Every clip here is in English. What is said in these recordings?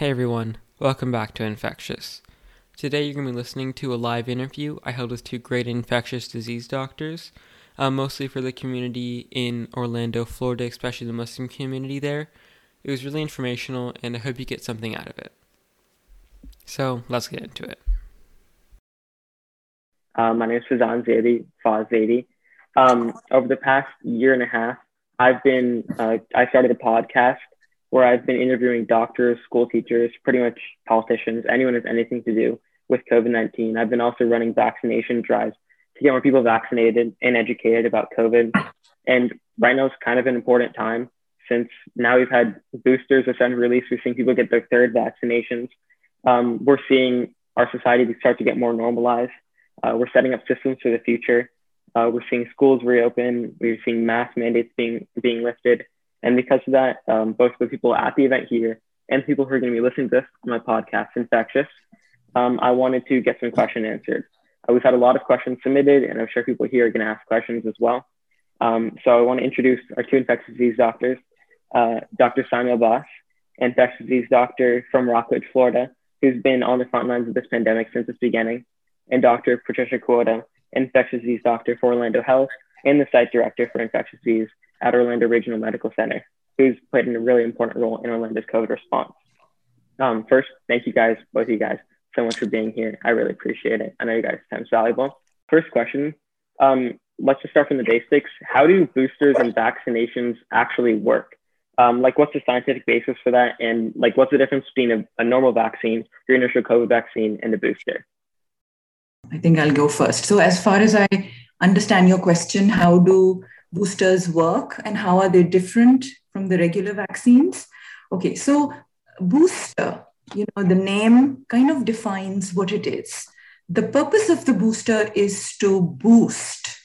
Hey everyone, welcome back to Infectious. Today you're going to be listening to a live interview I held with two great infectious disease doctors, uh, mostly for the community in Orlando, Florida, especially the Muslim community there. It was really informational and I hope you get something out of it. So let's get into it. Uh, my name is Fazan Zaidi, Faz Zaidi. Um, over the past year and a half, I've been, uh, I started a podcast where I've been interviewing doctors, school teachers, pretty much politicians, anyone has anything to do with COVID 19. I've been also running vaccination drives to get more people vaccinated and educated about COVID. And right now is kind of an important time since now we've had boosters which have released. We're seeing people get their third vaccinations. Um, we're seeing our society start to get more normalized. Uh, we're setting up systems for the future. Uh, we're seeing schools reopen. We're seeing mask mandates being being lifted. And because of that, um, both the people at the event here and people who are going to be listening to this on my podcast, Infectious, um, I wanted to get some questions answered. Uh, we've had a lot of questions submitted, and I'm sure people here are going to ask questions as well. Um, so I want to introduce our two infectious disease doctors, uh, Dr. Samuel Boss, infectious disease doctor from Rockledge, Florida, who's been on the front lines of this pandemic since its beginning, and Dr. Patricia Quota, infectious disease doctor for Orlando Health and the site director for infectious disease at Orlando Regional Medical Center, who's played a really important role in Orlando's COVID response. Um, first, thank you guys, both of you guys, so much for being here. I really appreciate it. I know you guys' time is valuable. First question, um, let's just start from the basics. How do boosters and vaccinations actually work? Um, like, what's the scientific basis for that? And like, what's the difference between a, a normal vaccine, your initial COVID vaccine, and a booster? I think I'll go first. So, as far as I understand your question, how do boosters work and how are they different from the regular vaccines? Okay, so booster, you know, the name kind of defines what it is. The purpose of the booster is to boost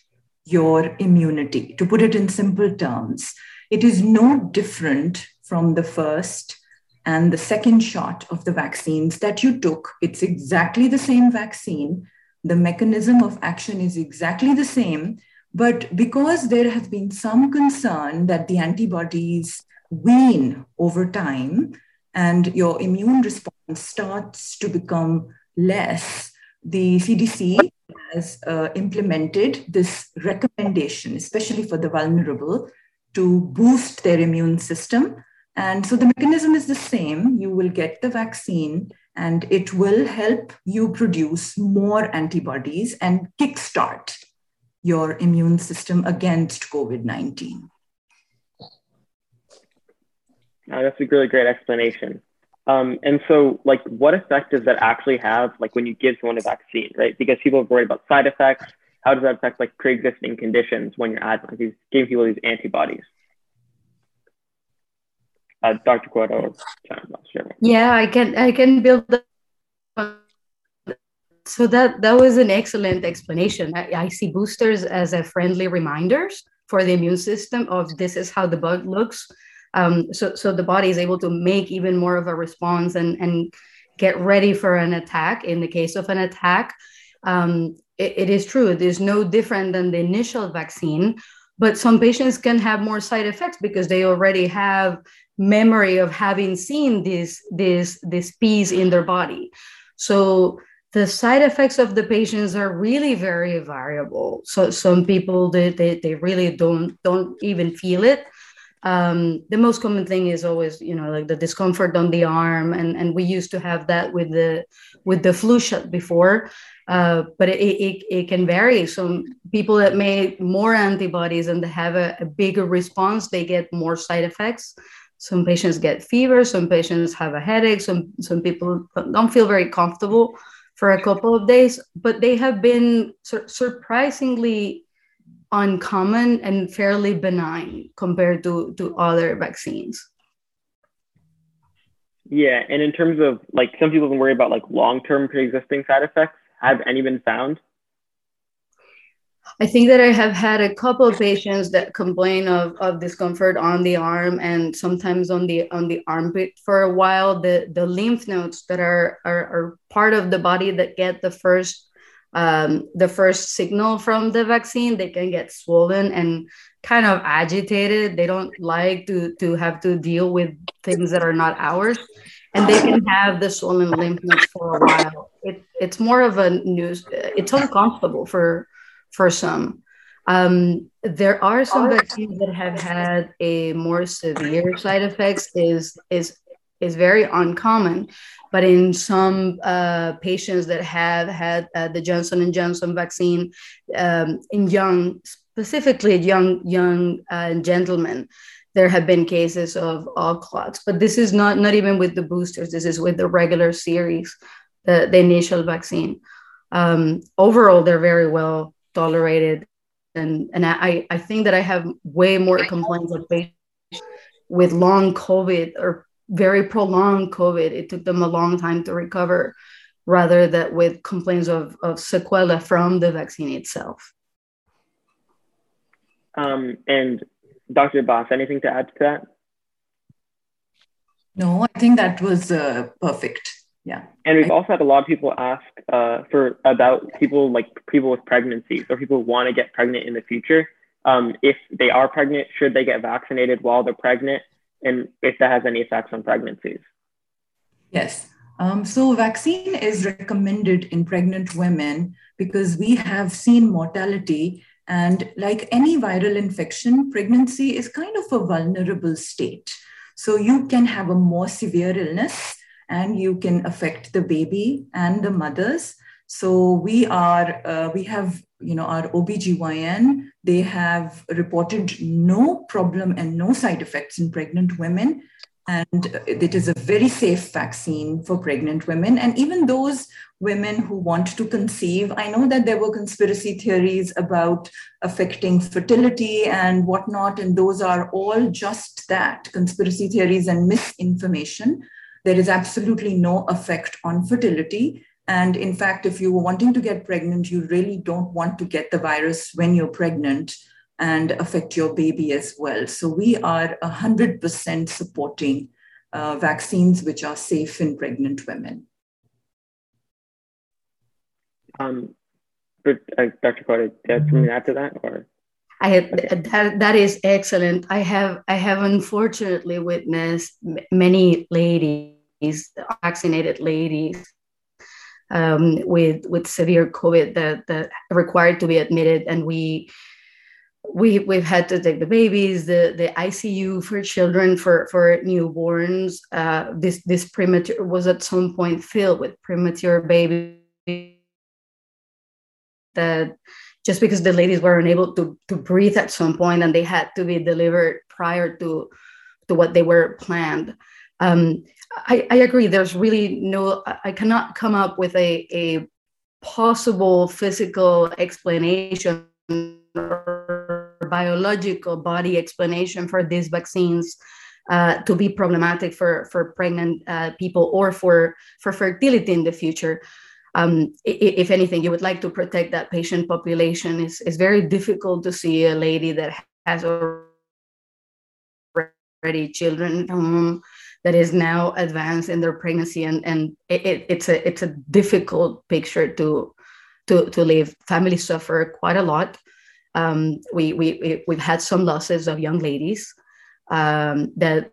your immunity. To put it in simple terms, it is no different from the first and the second shot of the vaccines that you took. It's exactly the same vaccine. The mechanism of action is exactly the same, but because there has been some concern that the antibodies wane over time and your immune response starts to become less, the CDC has uh, implemented this recommendation, especially for the vulnerable, to boost their immune system. And so the mechanism is the same. You will get the vaccine and it will help you produce more antibodies and kickstart your immune system against COVID 19. that's a really great explanation. Um, and so, like, what effect does that actually have, like, when you give someone a vaccine, right? Because people are worried about side effects. How does that affect, like, pre-existing conditions when you're adding like, these, giving people these antibodies? Uh, Dr. Quota, sure. Yeah, I can I can build so that that was an excellent explanation. I, I, see boosters as a friendly reminders for the immune system of this is how the bug looks. Um, so so the body is able to make even more of a response and and get ready for an attack. In the case of an attack, um, it, it is true. It is no different than the initial vaccine, but some patients can have more side effects because they already have memory of having seen this this this piece in their body. So the side effects of the patients are really very variable. So some people they, they, they really don't don't even feel it. Um, the most common thing is always you know like the discomfort on the arm, and and we used to have that with the with the flu shot before. Uh, but it, it, it can vary. Some people that make more antibodies and have a, a bigger response, they get more side effects. Some patients get fever. Some patients have a headache. Some some people don't feel very comfortable for a couple of days, but they have been sur- surprisingly uncommon and fairly benign compared to, to other vaccines. Yeah, and in terms of like some people can worry about like long-term pre-existing side effects. Have any been found? I think that I have had a couple of patients that complain of, of discomfort on the arm and sometimes on the on the armpit for a while. The the lymph nodes that are are, are part of the body that get the first um, the first signal from the vaccine, they can get swollen and kind of agitated. They don't like to, to have to deal with things that are not ours. And they can have the swollen lymph nodes for a while. It, it's more of a news, it's uncomfortable for, for some. Um, there are some vaccines that have had a more severe side effects is is is very uncommon. But in some uh, patients that have had uh, the johnson and johnson vaccine um, in young specifically young young uh, gentlemen there have been cases of all clots. But this is not not even with the boosters. This is with the regular series the, the initial vaccine. Um, overall they're very well tolerated and and I I think that I have way more complaints of patients with long COVID or very prolonged COVID. It took them a long time to recover, rather than with complaints of of sequela from the vaccine itself. Um, and Dr. Abbas, anything to add to that? No, I think that was uh, perfect yeah. And we've also had a lot of people ask uh, for about people like people with pregnancies or people who want to get pregnant in the future um, if they are pregnant should they get vaccinated while they're pregnant and if that has any effects on pregnancies. Yes. Um, so vaccine is recommended in pregnant women because we have seen mortality and like any viral infection pregnancy is kind of a vulnerable state. So you can have a more severe illness and you can affect the baby and the mothers. So we are, uh, we have, you know, our OBGYN, they have reported no problem and no side effects in pregnant women. And it is a very safe vaccine for pregnant women. And even those women who want to conceive, I know that there were conspiracy theories about affecting fertility and whatnot. And those are all just that conspiracy theories and misinformation there is absolutely no effect on fertility. And in fact, if you were wanting to get pregnant, you really don't want to get the virus when you're pregnant and affect your baby as well. So we are 100% supporting uh, vaccines which are safe in pregnant women. Um, but, uh, Dr. Carter, do you have something to add to that? Or? I have, that, that is excellent. I have I have unfortunately witnessed many ladies vaccinated ladies um, with with severe COVID that that required to be admitted, and we we we've had to take the babies, the the ICU for children for for newborns. Uh, this this premature was at some point filled with premature babies that just because the ladies were unable to to breathe at some point and they had to be delivered prior to to what they were planned. Um, I, I agree. There's really no, I cannot come up with a, a possible physical explanation or biological body explanation for these vaccines uh, to be problematic for, for pregnant uh, people or for, for fertility in the future. Um, if anything, you would like to protect that patient population. It's, it's very difficult to see a lady that has already children at home that is now advanced in their pregnancy and and it, it's a it's a difficult picture to to to live families suffer quite a lot. Um, we, we we've had some losses of young ladies um, that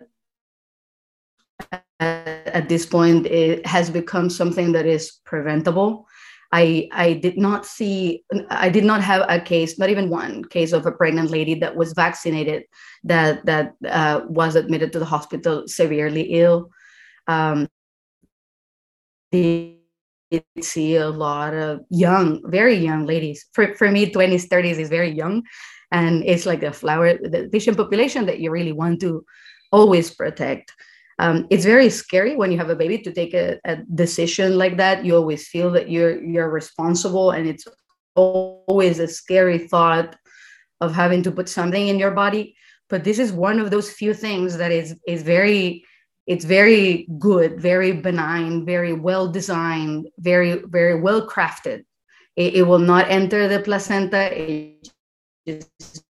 at this point it has become something that is preventable I, I did not see, I did not have a case, not even one case of a pregnant lady that was vaccinated that, that uh, was admitted to the hospital severely ill. Um, did see a lot of young, very young ladies. For, for me, 20s, 30s is very young. And it's like a flower, the patient population that you really want to always protect um, it's very scary when you have a baby to take a, a, decision like that. You always feel that you're you're responsible and it's always a scary thought of having to put something in your body. But this is one of those few things that is is very it's very good very benign very well designed very very well crafted. It, it will not enter the placenta. It just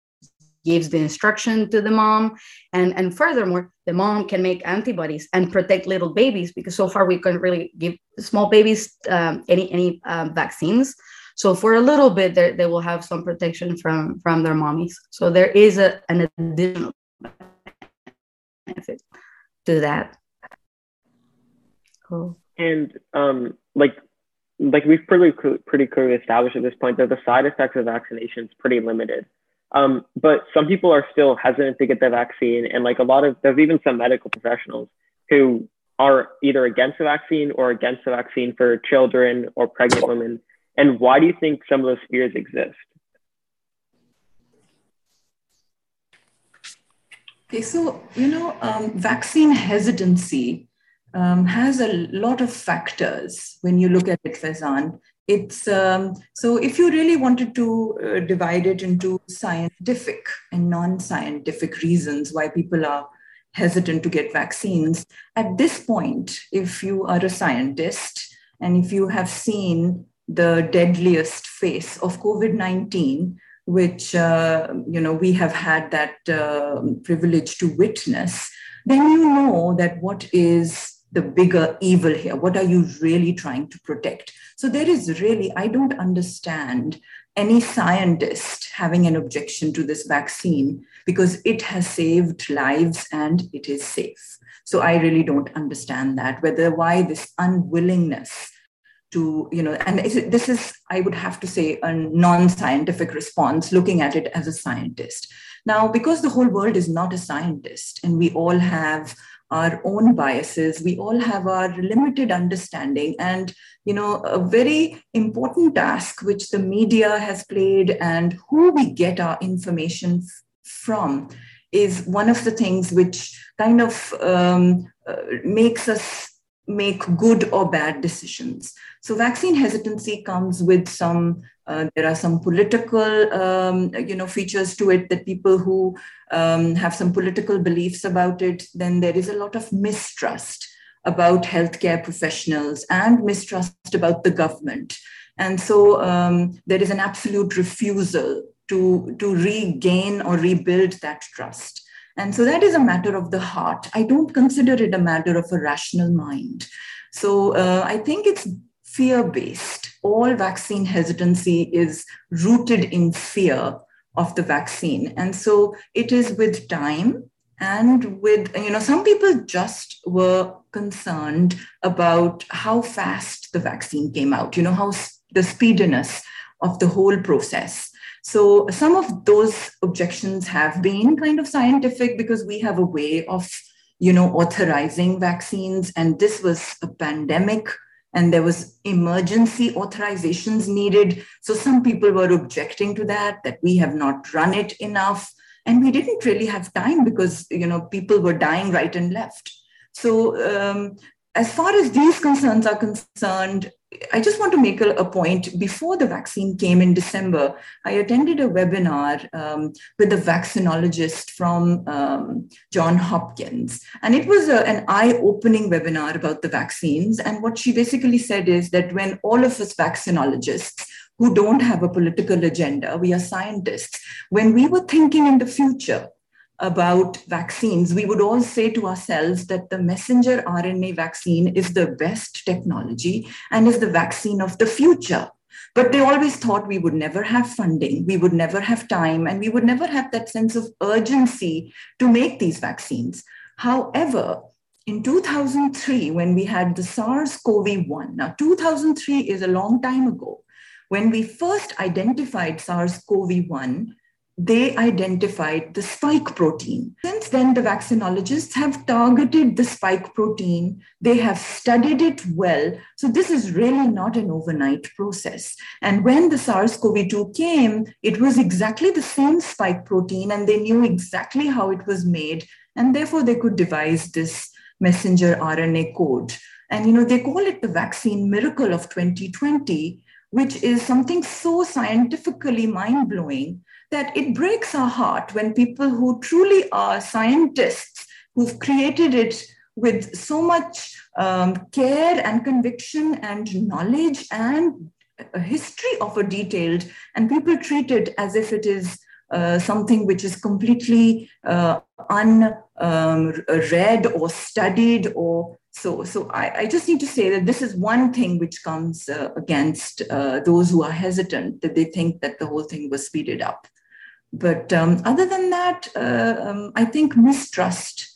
gives the instruction to the mom and and furthermore the mom can make antibodies and protect little babies because so far we couldn't really give small babies um, any any um, vaccines So for a little bit, they will have some protection from from their mommies. So there is a, an additional benefit to that. Cool. And um, like like we've pretty pretty clearly established at this point that the side effects of vaccination is pretty limited. Um, but some people are still hesitant to get the vaccine, and like a lot of there's even some medical professionals who are either against the vaccine or against the vaccine for children or pregnant women. And why do you think some of those fears exist? Okay, so you know, um, vaccine hesitancy um, has a lot of factors when you look at it, Faizan. It's um, so if you really wanted to uh, divide it into scientific and non-scientific reasons why people are hesitant to get vaccines, at this point, if you are a scientist and if you have seen the deadliest phase of COVID-19, which uh, you know we have had that uh, privilege to witness, then you know that what is the bigger evil here? What are you really trying to protect? So there is really, I don't understand any scientist having an objection to this vaccine because it has saved lives and it is safe. So I really don't understand that, whether why this unwillingness to, you know, and this is, I would have to say, a non scientific response, looking at it as a scientist. Now, because the whole world is not a scientist and we all have our own biases. We all have our limited understanding and you know a very important task which the media has played and who we get our information from is one of the things which kind of um, uh, makes us make good or bad decisions. So vaccine hesitancy comes with some, uh, there are some political, um, you know, features to it that people who um, have some political beliefs about it, then there is a lot of mistrust about healthcare professionals and mistrust about the government. And so um, there is an absolute refusal to, to regain or rebuild that trust. And so that is a matter of the heart. I don't consider it a matter of a rational mind. So uh, I think it's fear based. All vaccine hesitancy is rooted in fear of the vaccine. And so it is with time and with, you know, some people just were concerned about how fast the vaccine came out, you know, how the speediness of the whole process. So some of those objections have been kind of scientific because we have a way of, you know, authorizing vaccines. And this was a pandemic and there was emergency authorizations needed. So some people were objecting to that, that we have not run it enough. And we didn't really have time because, you know, people were dying right and left. So um, as far as these concerns are concerned, I just want to make a, a, point. Before the vaccine came in December, I attended a webinar um, with a vaccinologist from um, John Hopkins. And it was a, an eye opening webinar about the vaccines. And what she basically said is that when all of us vaccinologists who don't have a political agenda, we are scientists, when we were thinking in the future, about vaccines, we would all say to ourselves that the messenger RNA vaccine is the best technology and is the vaccine of the future. But they always thought we would never have funding, we would never have time, and we would never have that sense of urgency to make these vaccines. However, in 2003, when we had the SARS CoV 1, now 2003 is a long time ago, when we first identified SARS CoV 1, they identified the spike protein. Since then, the vaccinologists have targeted the spike protein. They have studied it well. So, this is really not an overnight process. And when the SARS CoV 2 came, it was exactly the same spike protein, and they knew exactly how it was made. And therefore, they could devise this messenger RNA code. And, you know, they call it the vaccine miracle of 2020, which is something so scientifically mind blowing that it breaks our heart when people who truly are scientists, who've created it with so much um, care and conviction and knowledge and a history of a detailed, and people treat it as if it is uh, something which is completely uh, unread um, or studied or So, so I, I, just need to say that this is one thing which comes uh, against uh, those who are hesitant, that they think that the whole thing was speeded up. But um, other than that, uh, um, I think mistrust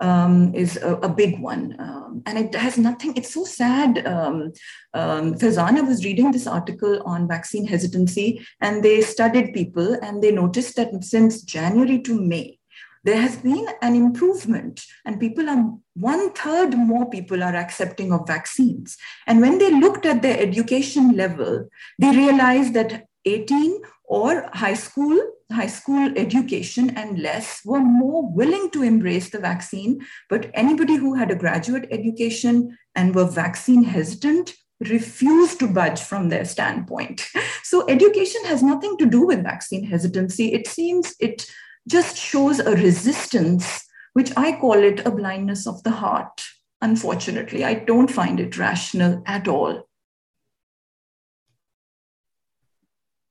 um, is a, a, big one. Um, and it has nothing, it's so sad. Um, um, Fazana was reading this article on vaccine hesitancy, and they studied people and they noticed that since January to May, there has been an improvement and people are one third more people are accepting of vaccines and when they looked at their education level they realized that 18 or high school high school education and less were more willing to embrace the vaccine but anybody who had a graduate education and were vaccine hesitant refused to budge from their standpoint so education has nothing to do with vaccine hesitancy it seems it just shows a resistance, which I call it a blindness of the heart. Unfortunately, I don't find it rational at all.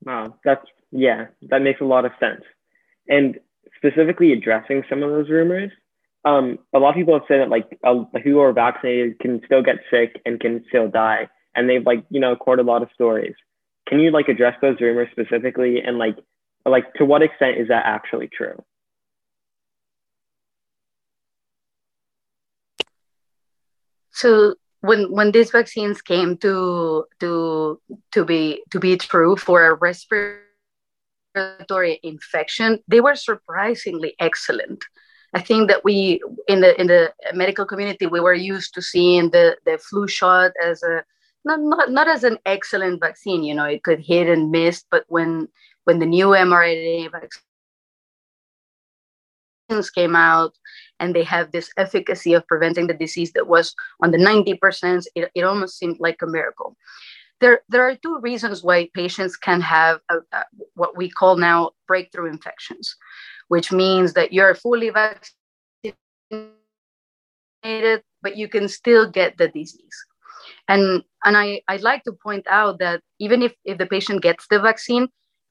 Wow, that's, yeah, that makes a lot of sense. And specifically addressing some of those rumors, um, a lot of people have said that like uh, who are vaccinated can still get sick and can still die. And they've like, you know, quoted a lot of stories. Can you like address those rumors specifically and like like to what extent is that actually true so when when these vaccines came to to to be to be true for a respiratory infection they were surprisingly excellent. I think that we in the in the medical community we were used to seeing the the flu shot as a not, not, not as an excellent vaccine you know it could hit and miss but when when the new mRNA vaccines came out and they have this efficacy of preventing the disease that was on the 90%, it, it almost seemed like a miracle. There, there are two reasons why patients can have a, a, what we call now breakthrough infections, which means that you're fully vaccinated, but you can still get the disease. And, and I, I'd like to point out that even if, if the patient gets the vaccine,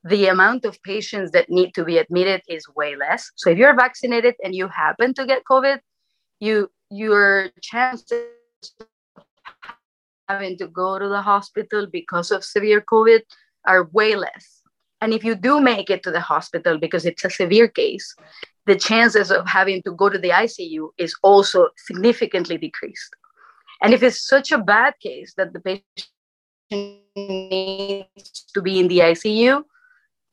the amount of patients that need to be admitted is way less. So if you're vaccinated and you happen to get COVID, you your chances of having to go to the hospital because of severe COVID are way less. And if you do make it to the hospital because it's a severe case, the chances of having to go to the ICU is also significantly decreased. And if it's such a bad case that the patient needs to be in the ICU,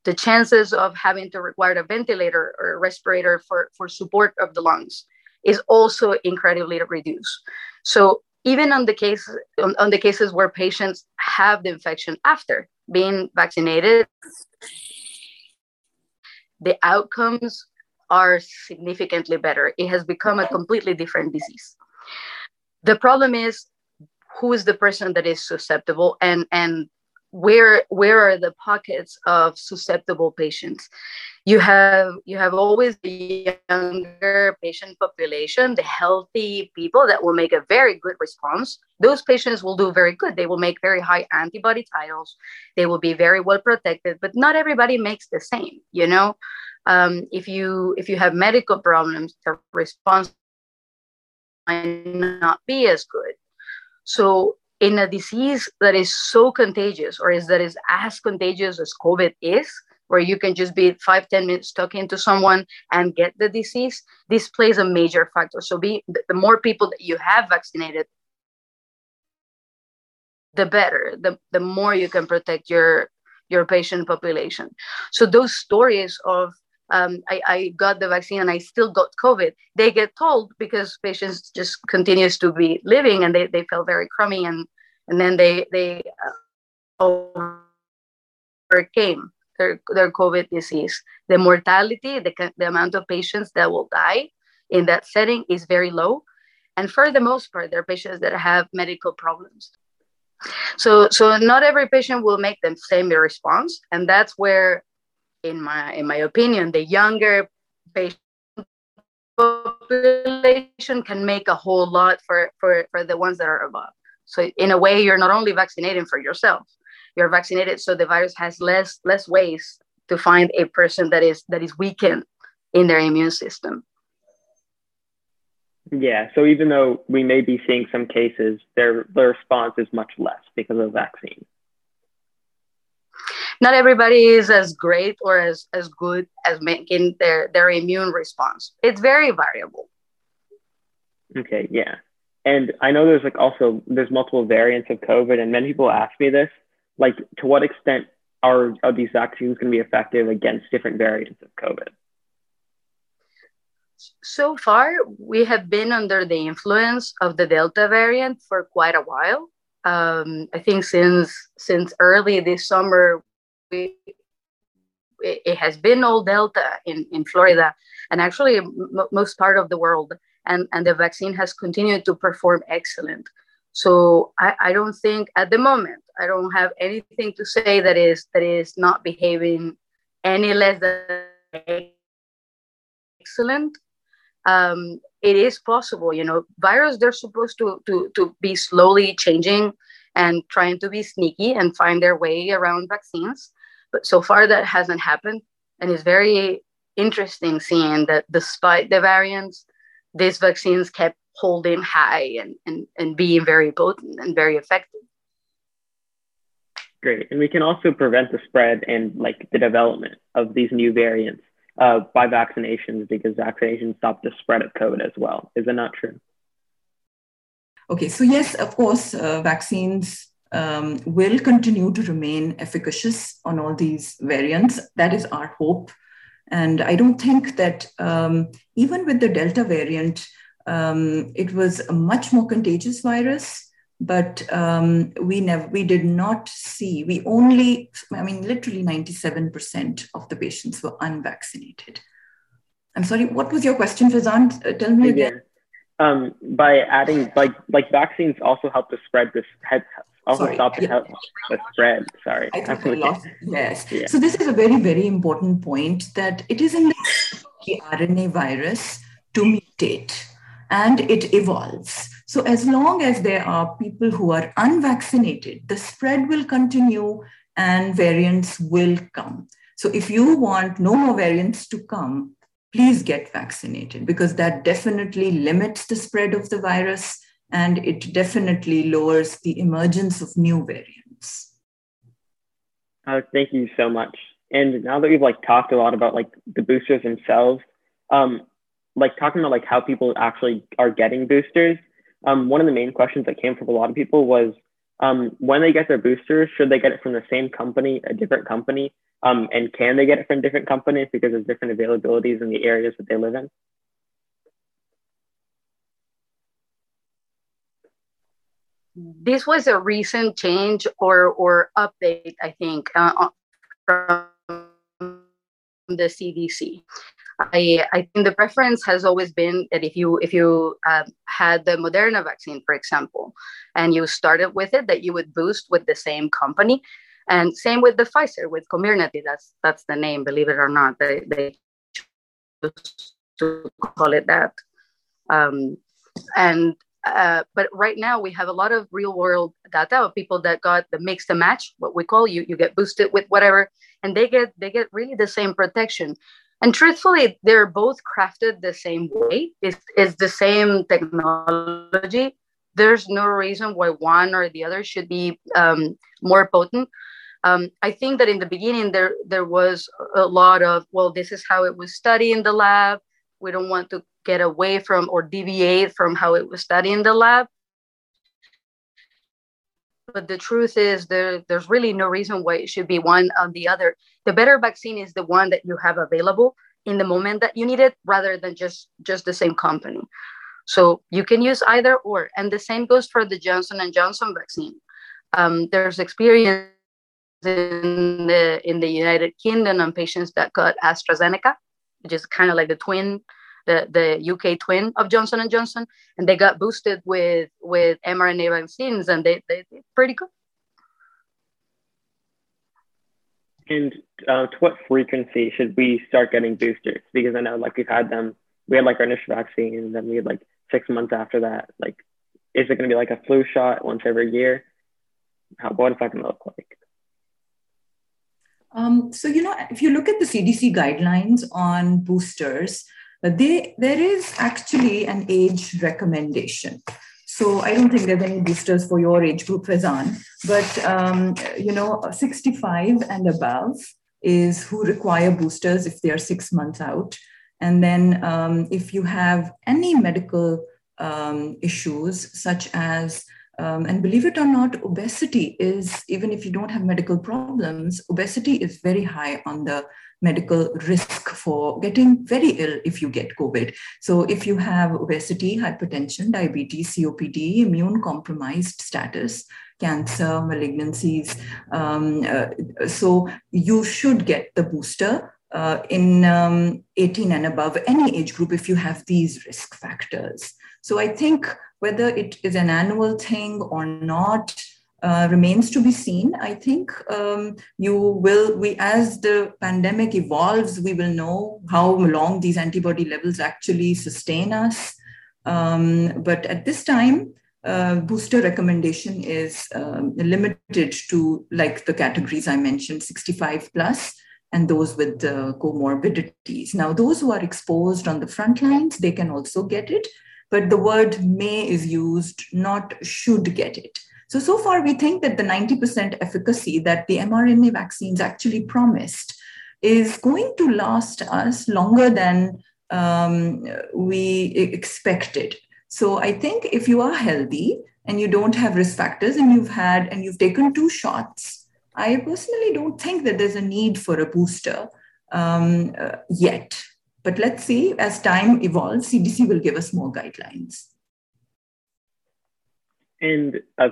the chances of having to require a ventilator or a respirator for, for support of the lungs is also incredibly reduced. So even on the case on, on the cases where patients have the infection after being vaccinated, the outcomes are significantly better. It has become a completely different disease. The problem is who is the person that is susceptible and and where where are the pockets of susceptible patients? You have you have always the younger patient population the healthy people that will make a very good response. Those patients will do very good. They will make very high antibody titers they will be very well protected but not everybody makes the same you know? Um, if you if you have medical problems the response might not be as good. So in a disease that is so contagious or is that is as contagious as COVID is, where you can just be five ten minutes talking to someone and get the disease, this plays a major factor. So be the more people that you have vaccinated, the better, the, the more you can protect your your patient population. So those stories of um, I, I, got the vaccine and I still got COVID. They get told because patients just continues to be living and they, they felt very crummy and and then they they uh, overcame their, their COVID disease. The mortality, the, the amount of patients that will die in that setting is very low. And for the most part, they're patients that have medical problems. So, so not every patient will make the same response. And that's where in my in my opinion, the younger patient population can make a whole lot for for for the ones that are above. So in a way, you're not only vaccinating for yourself, you're vaccinated so the virus has less less ways to find a person that is that is weakened in their immune system. Yeah. So even though we may be seeing some cases, their their response is much less because of the vaccine. Not everybody is as great or as, as good as making their, their immune response. It's very variable. Okay, yeah. And I know there's like also there's multiple variants of COVID, and many people ask me this, like to what extent are, are these vaccines going to be effective against different variants of COVID? So far, we have been under the influence of the Delta variant for quite a while. Um, I think since since early this summer, it, has been all Delta in in Florida, and actually m- most part of the world and, and the vaccine has continued to perform excellent. So I, I don't think at the moment I don't have anything to say that is that is not behaving any less than excellent. Um, it is possible, you know, virus they're supposed to to to be slowly changing and trying to be sneaky and find their way around vaccines. But so far that hasn't happened. And it's very interesting seeing that despite the variants, these vaccines kept holding high and, and, and being very potent and very effective. Great. And we can also prevent the spread and like the development of these new variants uh, by vaccinations because vaccinations stop the spread of COVID as well. Is it not true? Okay, so yes, of course, uh, vaccines um, will continue to remain efficacious on all these variants. That is our hope. And I don't think that um, even with the Delta variant, um, it was a much more contagious virus. But um, we never, we did not see. We only, I mean, literally ninety-seven percent of the patients were unvaccinated. I'm sorry. What was your question, Fazan? Uh, tell me again. Um, by adding, like, like vaccines also help to spread this head also Sorry. stop the, yeah. the spread. Sorry. I lost. Yes. Yeah. So this is a very, very important point that it is in the RNA virus to mutate and it evolves. So as long as there are people who are unvaccinated, the spread will continue and variants will come. So if you want no more variants to come, please get vaccinated because that definitely limits the spread of the virus and it definitely lowers the emergence of new variants. Uh, thank you so much. And now that we've like talked a lot about like the boosters themselves, um, like talking about like how people actually are getting boosters, um, one of the main questions that came from a lot of people was um, when they get their boosters, should they get it from the same company, a different company? Um, and can they get it from different companies because of different availabilities in the areas that they live in? this was a recent change or or update, I think, uh, from the CDC. I, I think the preference has always been that if you if you uh, had the Moderna vaccine, for example, and you started with it, that you would boost with the same company, and same with the Pfizer with Comirnaty. That's that's the name, believe it or not. They they choose to call it that. Um, and uh, but right now we have a lot of real world data of people that got the mix and match, what we call you, you get boosted with whatever, and they get they get really the same protection. And truthfully, they're both crafted the same way. It's, it's the same technology. There's no reason why one or the other should be um, more potent. Um, I think that in the beginning there there was a lot of well, this is how it was studied in the lab. We don't want to get away from or deviate from how it was studied in the lab. But the truth is, there, there's really no reason why it should be one on the other. The better vaccine is the one that you have available in the moment that you need it, rather than just just the same company. So you can use either or, and the same goes for the Johnson and Johnson vaccine. Um, there's experience in the in the United Kingdom on patients that got AstraZeneca, which is kind of like the twin the, the UK twin of Johnson and Johnson, and they got boosted with with mRNA vaccines, and they they did pretty good. And uh, to what frequency should we start getting boosters? Because I know, like, we've had them. We had like our initial vaccine, and then we had like six months after that. Like, is it going to be like a flu shot once every year? How what is that going to look like? Um, so you know, if you look at the CDC guidelines on boosters, they, there is actually an age recommendation. So I don't think there's any boosters for your age group, Faizan. But um, you know, 65 and above is who require boosters if they are six months out. And then um, if you have any medical um, issues, such as um, and believe it or not, obesity is, even if you don't have medical problems, obesity is very high on the medical risk for getting very ill if you get COVID. So, if you have obesity, hypertension, diabetes, COPD, immune compromised status, cancer, malignancies, um, uh, so you should get the booster. Uh, in um, 18 and above, any age group, if you have these risk factors. So I think whether it is an annual thing or not, uh, remains to be seen. I think um, you will, we as the pandemic evolves, we will know how long these antibody levels actually sustain us. Um, but at this time, uh, booster recommendation is um, limited to like the categories I mentioned, 65 plus, and those with uh, comorbidities. Now, those who are exposed on the front lines, they can also get it, but the word may is used, not should get it. So, so far, we think that the 90% efficacy that the mRNA vaccines actually promised is going to last us longer than um, we expected. So, I think if you are healthy and you don't have risk factors and you've had and you've taken two shots, I personally don't think that there's a need for a booster um, uh, yet. But let's see, as time evolves, CDC will give us more guidelines. And uh,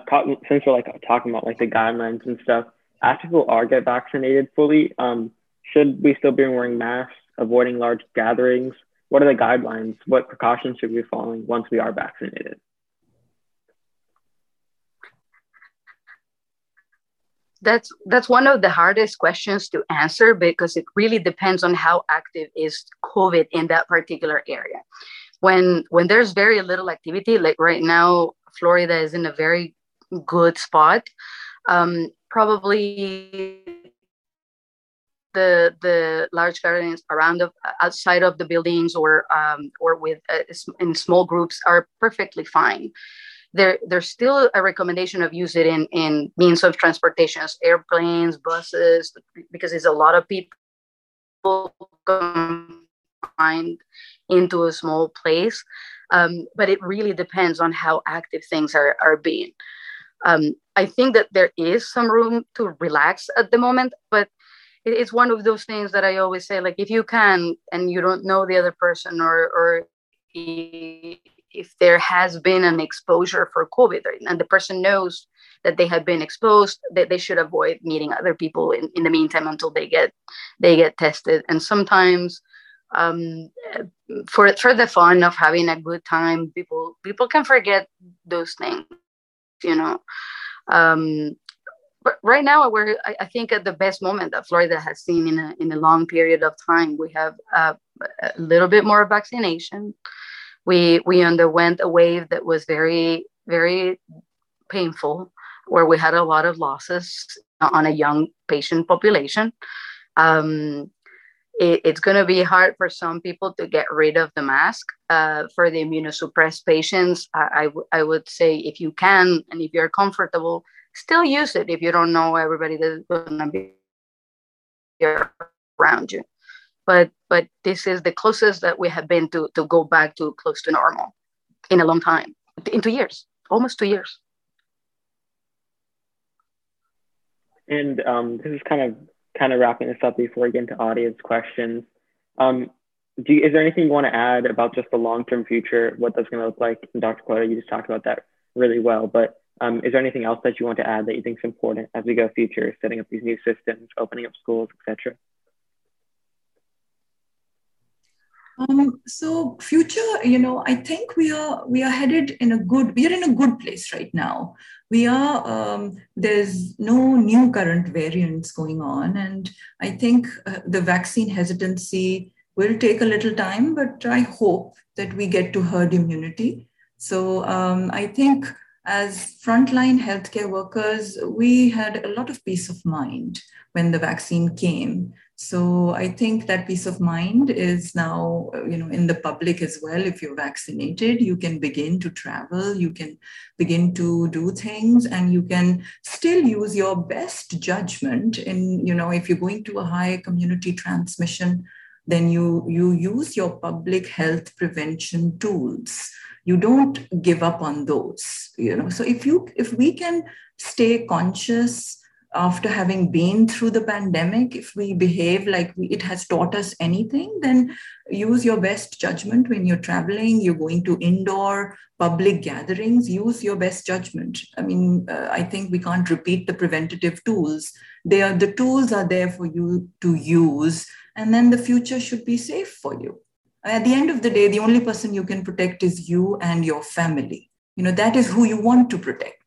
since we're like talking about like the guidelines and stuff, after people are get vaccinated fully, um, should we still be wearing masks, avoiding large gatherings? What are the guidelines? What precautions should we be following once we are vaccinated? That's that's one of the hardest questions to answer because it really depends on how active is COVID in that particular area. When when there's very little activity, like right now, Florida is in a very good spot. Um, probably the the large gardens around the outside of the buildings or um, or with uh, in small groups are perfectly fine. There there's still a recommendation of use it in in means of transportation, airplanes, buses, because it's a lot of people confined into a small place. Um, but it really depends on how active things are, are being. Um, I think that there is some room to relax at the moment, but it, it's one of those things that I always say, like if you can and you don't know the other person or, or if there has been an exposure for COVID and the person knows that they have been exposed, that they should avoid meeting other people in, in the meantime until they get they get tested. And sometimes um, for for the fun of having a good time people people can forget those things you know. Um, but right now we're I, I, think at the best moment that florida has seen in a, in a long period of time. We have uh, a little bit more vaccination. We we underwent a wave that was very very painful where we had a lot of losses on a young patient population. Um, it, it's going to be hard for some people to get rid of the mask. Uh, for the immunosuppressed patients, I, I, w- I would say if you can and if you're comfortable, still use it if you don't know everybody that's going to be around you. But but this is the closest that we have been to to go back to close to normal in a long time, in two years, almost two years. And um, this is kind of kind of wrapping this up before we get into audience questions. Um, do you, is there anything you want to add about just the long-term future, what that's going to look like? And Dr. Quota, you just talked about that really well, but um, is there anything else that you want to add that you think is important as we go future, setting up these new systems, opening up schools, etc.? Um, so future, you know, I think we are we are headed in a good we are in a good place right now. We are um, there's no new current variants going on, and I think uh, the vaccine hesitancy will take a little time, but I hope that we get to herd immunity. So um, I think as frontline healthcare workers, we had a lot of peace of mind when the vaccine came. So I think that peace of mind is now, uh, you know, in the public as well. If you're vaccinated, you can begin to travel, you can begin to do things, and you can still use your best judgment. In, you know, if you're going to a high community transmission, then you you use your public health prevention tools you don't give up on those you know so if you if we can stay conscious after having been through the pandemic if we behave like we, it has taught us anything then use your best judgment when you're traveling you're going to indoor public gatherings use your best judgment. I mean uh, i think we can't repeat the preventative tools. They are the tools are there for you to use and then the future should be safe for you. At the end of the day the only person you can protect is you and your family. You know that is who you want to protect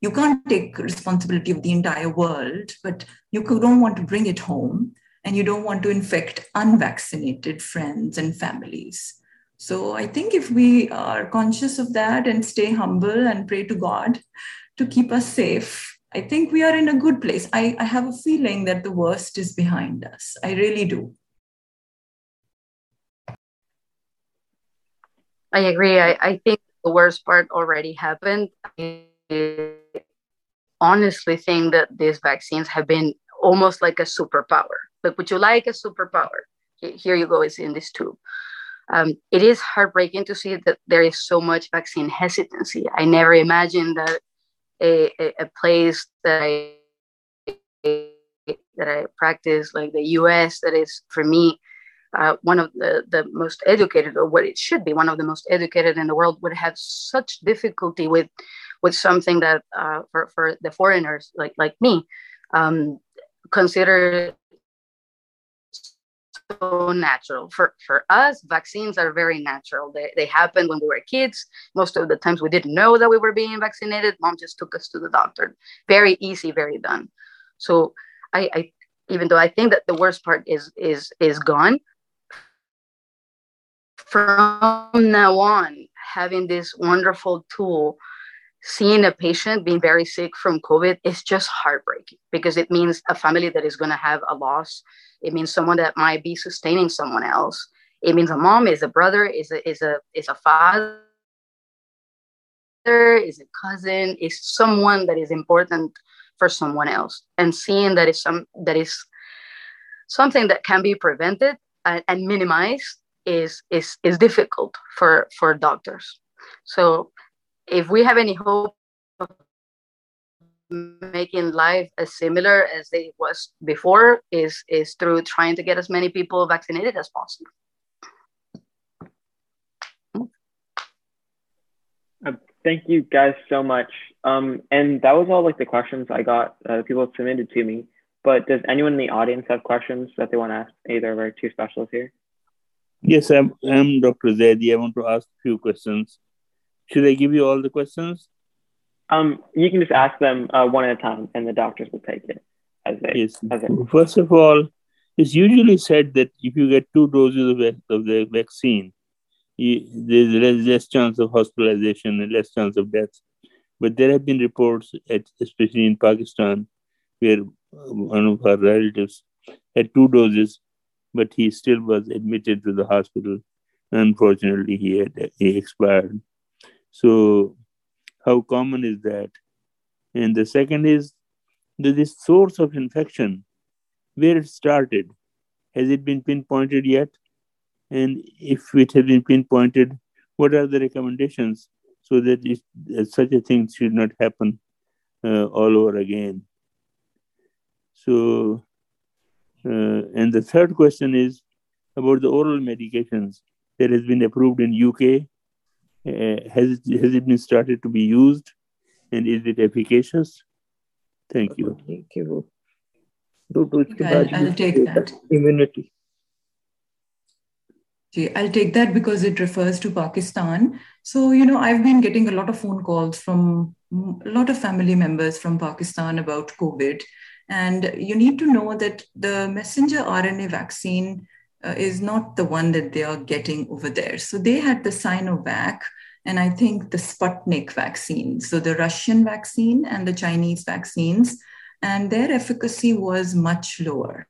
you can't take responsibility of the entire world but you don't want to bring it home and you don't want to infect unvaccinated friends and families so i think if we are conscious of that and stay humble and pray to god to keep us safe i think we are in a good place i, I have a feeling that the worst is behind us i really do I agree. I, I think the worst part already happened. Honestly think that these vaccines have been almost like a superpower. Like, would you like a superpower? Here you go, it's in this tube. Um, it is heartbreaking to see that there is so much vaccine hesitancy. I never imagined that a, a, a place that I that I practice, like the U.S., that is for me uh, one of the, the most educated, or what it should be, one of the most educated in the world, would have such difficulty with with something that uh, for, for the foreigners like like me um, consider so natural. For for us vaccines are very natural. They, they happened when we were kids. Most of the times we didn't know that we were being vaccinated. Mom just took us to the doctor. Very easy very done. So i, I even though i think that the worst part is is is gone from now on, having this wonderful tool, seeing a patient being very sick from COVID is just heartbreaking because it means a family that is going to have a loss. It means someone that might be sustaining someone else. It means a mom, is a brother, is a is a is a father, is a cousin, is someone that is important for someone else. And seeing that is some that is something that can be prevented and, and minimized is is is difficult for for doctors so if we have any hope of making life as similar as it was before is is through trying to get as many people vaccinated as possible uh, thank you guys so much um, and that was all like the questions i got uh, people submitted to me but does anyone in the audience have questions that they want to ask either of our two specialists here Yes, I'm, I'm Dr. Zaidi. I want to ask a few questions. Should I give you all the questions? Um, you can just ask them uh, one at a time, and the doctors will take it as they. Yes. As First of all, it's usually said that if you get two doses of, of the vaccine, you, there's less, less chance of hospitalization and less chance of death. But there have been reports, at, especially in Pakistan, where one of our relatives had two doses but he still was admitted to the hospital. Unfortunately, he had he expired. So, how common is that? And the second is that this source of infection, where it started, has it been pinpointed yet? And if it has been pinpointed, what are the recommendations so that it, such a thing should not happen uh, all over again? So uh, and the third question is about the oral medications that has been approved in UK. Uh, has it, has it been started to be used, and is it efficacious? Thank you. Thank you. Do, do I'll, I'll take that. Immunity. I'll take that because it refers to Pakistan. So, you know, I've been getting a lot of phone calls from a lot of family members from Pakistan about COVID. And you need to know that the messenger RNA vaccine uh, is not the one that they are getting over there. So they had the Sinovac, and I think the Sputnik vaccine, so the Russian vaccine and the Chinese vaccines, and their efficacy was much lower.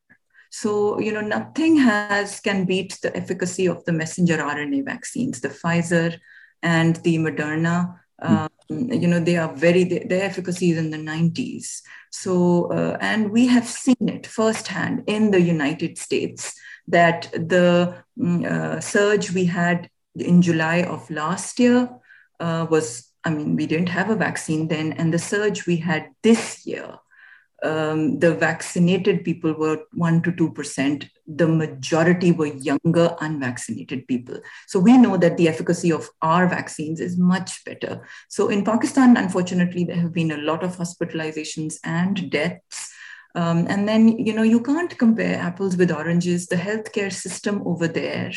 So, you know, nothing has can beat the efficacy of the messenger RNA vaccines, the Pfizer and the Moderna. Um, you know, they are very, their efficacy is in the 90s. So, uh, and we have seen it firsthand in the United States that the mm, uh, surge we had in July of last year uh, was, I mean, we didn't have a vaccine then, and the surge we had this year um, the vaccinated people were 1 to 2%. The majority were younger, unvaccinated people. So we know that the efficacy of our vaccines is much better. So in Pakistan, unfortunately, there have been a lot of hospitalizations and deaths. Um, and then, you know, you can't compare apples with oranges. The healthcare system over there,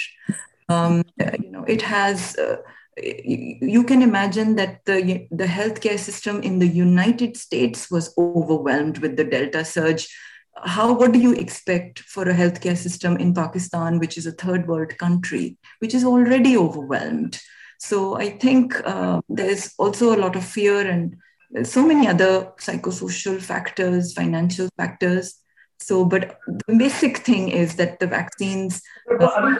um, you know, it has. Uh, you can imagine that the, the healthcare system in the United States was overwhelmed with the Delta surge. How, what do you expect for a healthcare system in Pakistan, which is a third world country, which is already overwhelmed? So I think uh, there's also a lot of fear and so many other psychosocial factors, financial factors. So, but the basic thing is that the vaccines. Uh,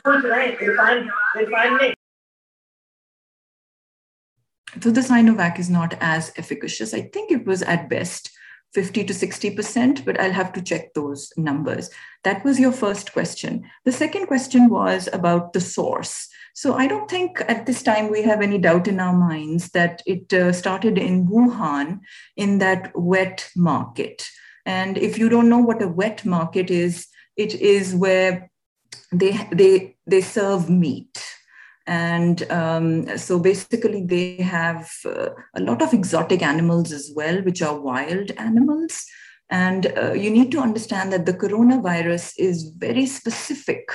so the Sinovac is not as efficacious. I think it was at best 50 to 60%, but I'll have to check those numbers. That was your first question. The second question was about the source. So I don't think at this time we have any doubt in our minds that it uh, started in Wuhan in that wet market. And if you don't know what a wet market is, it is where they, they, they serve meat and um, so basically, they have uh, a lot of exotic animals as well, which are wild animals. And uh, you need to understand that the coronavirus is very specific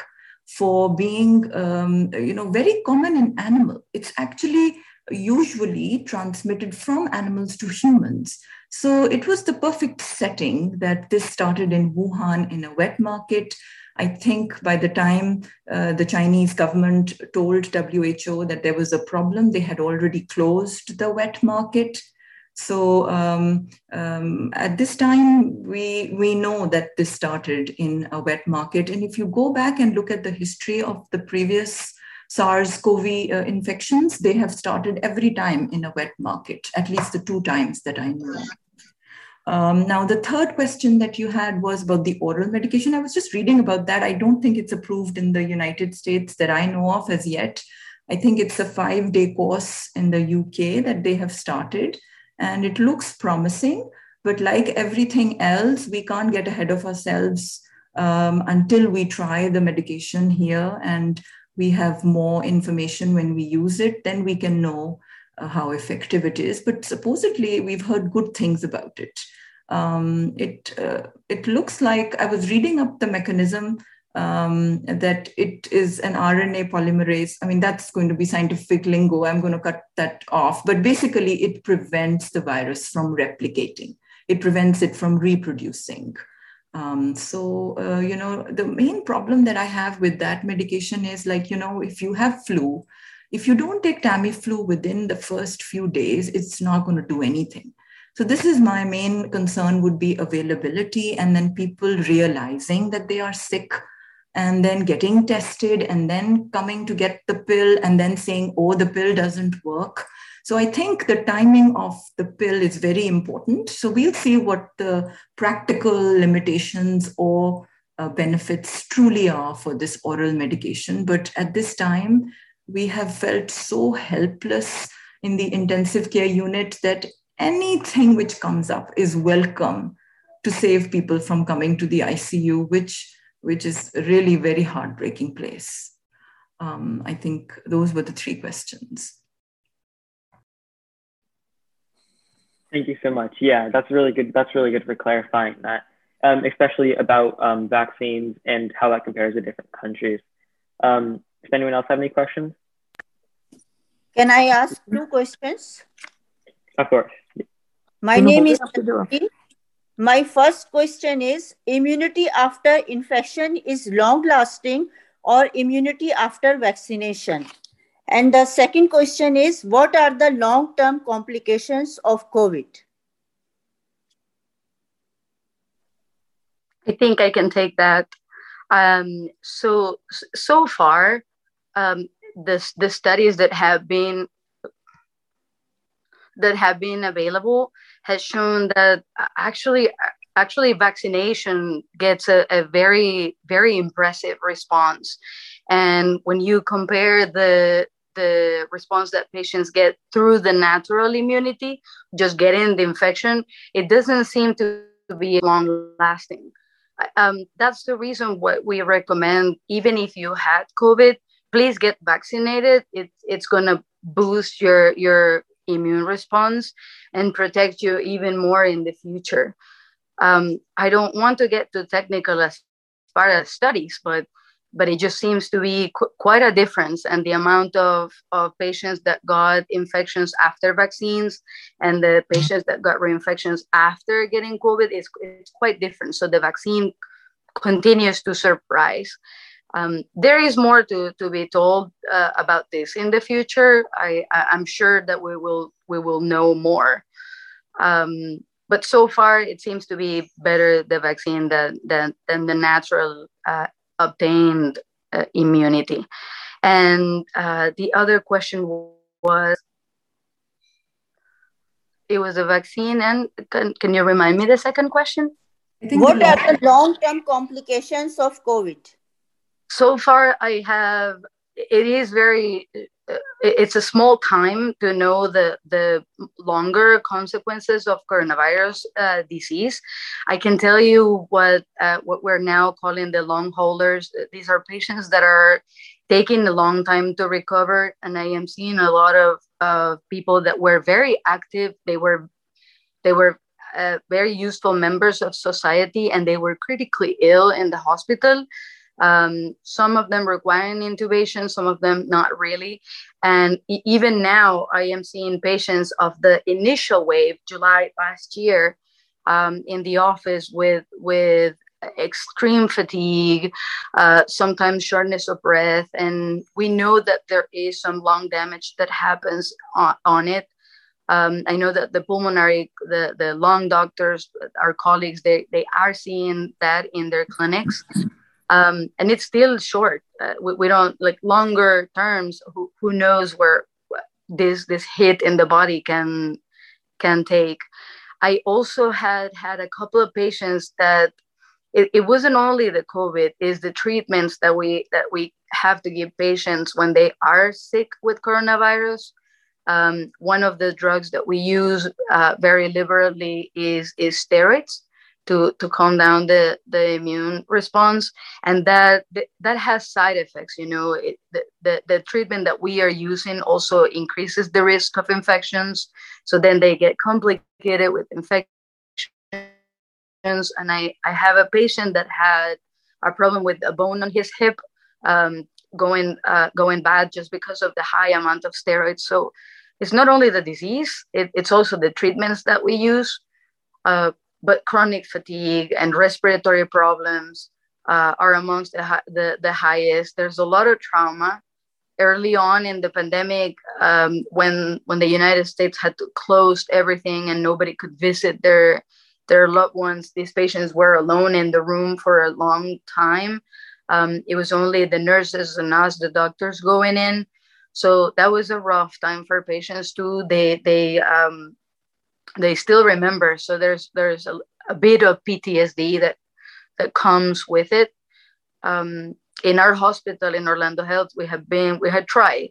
for being, um, you know, very common in animal. It's actually usually transmitted from animals to humans. So it was the perfect setting that this started in Wuhan in a wet market I think by the time uh, the Chinese government told WHO that there was a problem, they had already closed the wet market. So um, um, at this time, we, we know that this started in a wet market. And if you go back and look at the history of the previous SARS-CoV uh, infections, they have started every time in a wet market, at least the two times that I know. Um, now, the third question that you had was about the oral medication. I was just reading about that. I don't think it's approved in the United States that I know of as yet. I think it's a five day course in the UK that they have started, and it looks promising. But like everything else, we can't get ahead of ourselves um, until we try the medication here and we have more information when we use it, then we can know uh, how effective it is. But supposedly, we've heard good things about it. Um, it uh, it looks like I was reading up the mechanism um, that it is an RNA polymerase. I mean, that's going to be scientific lingo. I'm going to cut that off. But basically, it prevents the virus from replicating. It prevents it from reproducing. Um, so, uh, you know, the main problem that I have with that medication is like, you know, if you have flu, if you don't take Tamiflu within the first few days, it's not going to do anything. So this is my main concern would be availability and then people realizing that they are sick and then getting tested and then coming to get the pill and then saying, oh, the pill doesn't work. So I think the timing of the pill is very important. So we'll see what the practical limitations or uh, benefits truly are for this oral medication. But at this time, we have felt so helpless in the intensive care unit that anything which comes up is welcome to save people from coming to the ICU, which, which is really very heartbreaking place. Um, I think those were the three questions. Thank you so much. Yeah, that's really good. That's really good for clarifying that, um, especially about um, vaccines and how that compares to different countries. Um, does anyone else have any questions? Can I ask two questions? Of course. My name is My first question is immunity after infection is long lasting or immunity after vaccination? And the second question is What are the long term complications of COVID? I think I can take that. Um, so so far, um, the the studies that have been that have been available has shown that uh, actually uh, actually vaccination gets a, a very very impressive response. And when you compare the the response that patients get through the natural immunity just getting the infection it doesn't seem to be long lasting uh, um, that's the reason what we recommend even if you had covid please get vaccinated. It, it's going to boost your your immune response and protect you even more in the future. Um, I don't want to get too technical as far as studies, but but it just seems to be qu- quite a difference and the amount of, of patients that got infections after vaccines and the patients that got reinfections after getting covid is, is quite different. So the vaccine continues to surprise um, there is more to, to be told uh, about this in the future. I, I, am sure that we will we will know more. Um, but so far, it seems to be better the vaccine than than, than the natural uh, obtained uh, immunity. And uh, the other question was, it was a vaccine. And can, can you remind me the second question? What are the long term complications of COVID? So far i have it is very it's a small time to know the the longer consequences of coronavirus uh, disease. I can tell you what uh, what we're now calling the long haulers. These are patients that are taking a long time to recover, and I am seeing a lot of uh, people that were very active. They were they were uh, very useful members of society, and they were critically ill in the hospital um, some of them requiring intubation, some of them not really. And even now, I am seeing patients of the initial wave, July last year, um, in the office with with extreme fatigue, uh, sometimes shortness of breath, and we know that there is some lung damage that happens on, on it. Um, I know that the pulmonary, the, the lung doctors, our colleagues, they, they are seeing that in their clinics um, and it's still short. Uh, we, we, don't like longer terms. Who, who knows where this this hit in the body can can take. I also had had a couple of patients that it, it wasn't only the COVID, is the treatments that we that we have to give patients when they are sick with coronavirus. Um, one of the drugs that we use uh, very liberally is is steroids to to calm down the the immune response. And that that has side effects you know it, the, the the treatment that we are using also increases the risk of infections. So then they get complicated with infections. And i i have a patient that had a problem with a bone on his hip um, going uh, going bad just because of the high amount of steroids. So it's not only the disease it, it's also the treatments that we use. Uh, but chronic fatigue and respiratory problems uh, are amongst the, the, the, highest. There's a lot of trauma. Early on in the pandemic, um, when when the United States had to close everything and nobody could visit their their loved ones, these patients were alone in the room for a long time. Um, it was only the nurses and us, the doctors, going in. So that was a rough time for patients too. They they um, they still remember. So there's there's a, a bit of PTSD that that comes with it. Um, in our hospital in Orlando Health, we have been we had tried